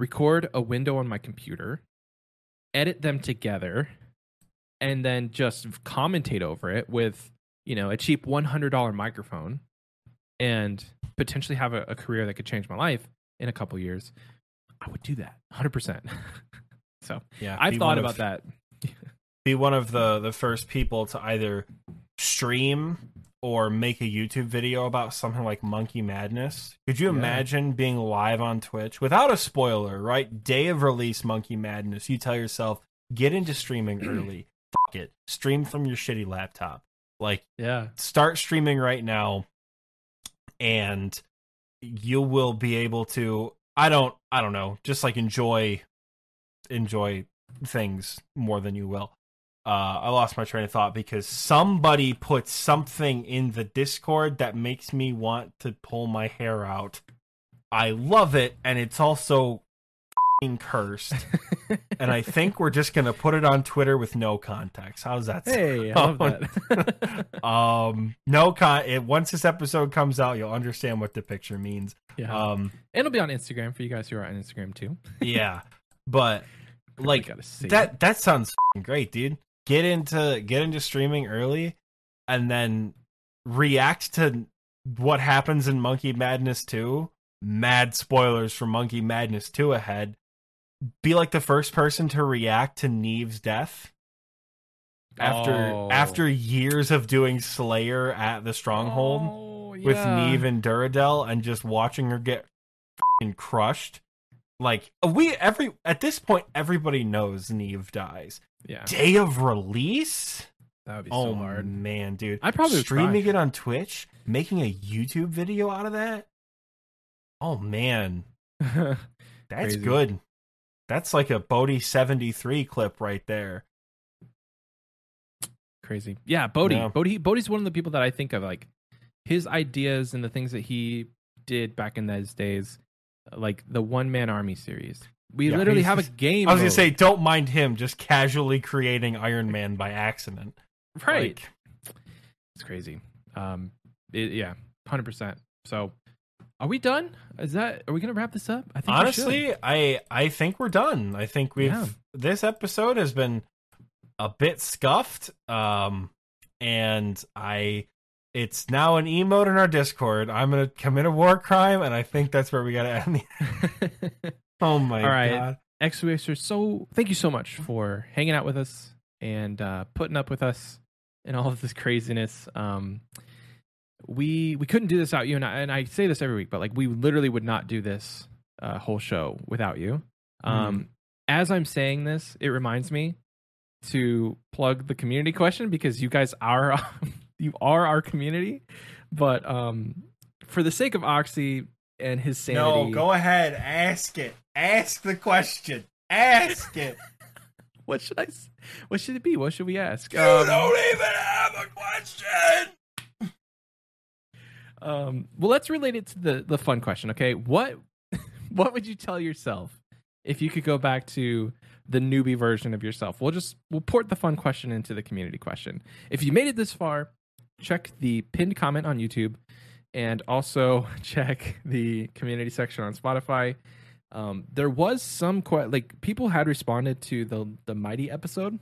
record a window on my computer, edit them together, and then just commentate over it with, you know, a cheap $100 microphone and potentially have a, a career that could change my life in a couple years, I would do that 100%. so yeah, I've thought about of, that. Be one of the mm. the first people to either stream or make a YouTube video about something like Monkey Madness. Could you Yeah. imagine being live on Twitch without a spoiler, right? Day of release Monkey Madness. You tell yourself, get into streaming early. Fuck it. Stream from your shitty laptop. Like Yeah. start streaming right now and you will be able to I don't I don't know, just like enjoy enjoy things more than you will. Uh, I lost my train of thought because somebody put something in the Discord that makes me want to pull my hair out. I love it, and it's also cursed. and I think we're just gonna put it on Twitter with no context. How's that? sound? Hey, I love that. um, no con. It, once this episode comes out, you'll understand what the picture means. yeah. Um, and it'll be on Instagram for you guys who are on Instagram too. yeah, but like that it. that sounds great, dude. Get into get into streaming early, and then react to what happens in Monkey Madness 2. Mad spoilers for Monkey Madness 2 ahead. Be like the first person to react to Nieve's death after Oh. after years of doing Slayer at the Stronghold Oh, with yeah. Nieve and Duradel and just watching her get fing crushed. Like we every at this point everybody knows Nieve dies. Yeah, Day of release? that would be oh so hard. man, dude. I'd probably streaming it on Twitch, making a YouTube video out of that. Oh man, that's Crazy. good. That's like a Bodhi 73 clip right there. Crazy. Yeah, Bodhi. Yeah. Bodhi. Bodhi's one of the people that I think of. Like his ideas and the things that he did back in those days, like the One Man Army series. We Yeah, literally have a game. I was gonna say, don't mind him just casually creating Iron Man by accident. right. Like, It's crazy. Um, it, yeah, hundred percent. So, are we done? Is that? Are we gonna wrap this up? I think honestly, I I think we're done. I think we've Yeah. this episode has been a bit scuffed. Um, and I it's now an emote in our Discord. I'm gonna commit a war crime, and I think that's where we gotta end. The- oh my All right. god! X Racers, so thank you so much for hanging out with us and uh, putting up with us and all of this craziness. Um, we we couldn't do this without you, and I, and I say this every week, but like we literally would not do this uh, whole show without you. Um, As I'm saying this, it reminds me to plug the community question because you guys are you are our community, but um, for the sake of Oxy and his sanity, No, go ahead. Ask it. Ask the question. Ask it. What should I? s- What should it be? What should we ask? you Um, don't even have a question. Um, well, let's relate it to the the fun question. Okay, what what would you tell yourself if you could go back to the newbie version of yourself? We'll just we'll port the fun question into the community question. If you made it this far, check the pinned comment on YouTube, and also check the community section on Spotify. Um, there was some que- like people had responded to the the mighty episode.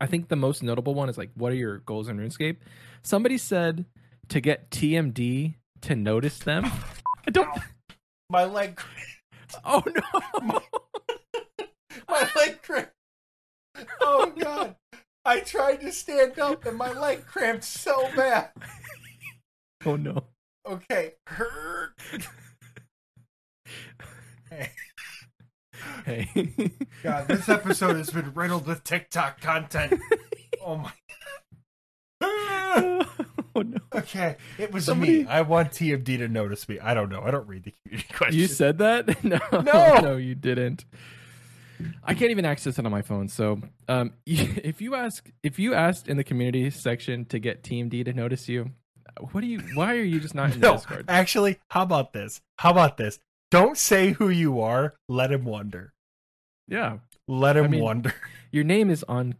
I think the most notable one is like, what are your goals in RuneScape? Somebody said to get TMD to notice them. I don't. My leg. Oh no! My leg cramped. Oh god. I tried to stand up and my leg cramped so bad. Oh no! Okay. Hey. Hey. God, this episode has been riddled with TikTok content. Oh my. oh no! Okay, it was Somebody- me. I want TMD to notice me. I don't know. I don't read the community questions. You said that? No, No! no, you didn't. I can't even access it on my phone. So, um, if you ask, if you asked in the community section to get TMD to notice you, what do you? Why are you just not in the No, Discord? actually, how about this? How about this? Don't say who you are. Let him wonder. Yeah, Let him I mean- wonder. your name is on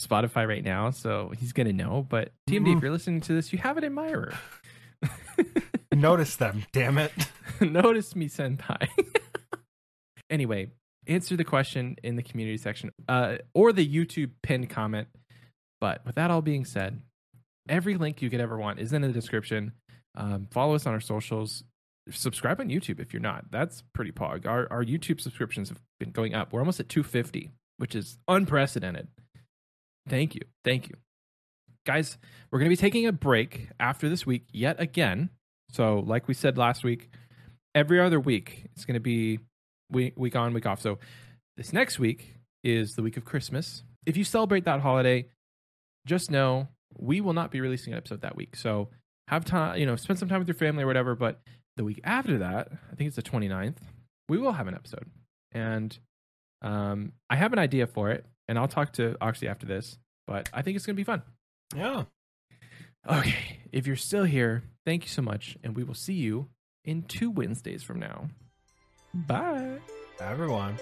Spotify right now, so he's gonna know. But TMD, if you're listening to this, you have an admirer. Notice them, damn it. Notice me, senpai. anyway, answer the question in the community section uh, or the YouTube pinned comment. But with that all being said, every link you could ever want is in the description. Um, follow us on our socials. Subscribe on YouTube if you're not. That's pretty pog. Our, our YouTube subscriptions have been going up. We're almost at 250, which is unprecedented. Thank you. Thank you. Guys, we're going to be taking a break after this week yet again. So, like we said last week, every other week it's going to be week week on week off so this next week is the week of christmas if you celebrate that holiday just know we will not be releasing an episode that week so have time you know spend some time with your family or whatever but the week after that i think it's the 29th we will have an episode and um, i have an idea for it and i'll talk to oxy after this but i think it's going to be fun Yeah. okay if you're still here thank you so much and we will see you in two wednesdays from now bye Everyone.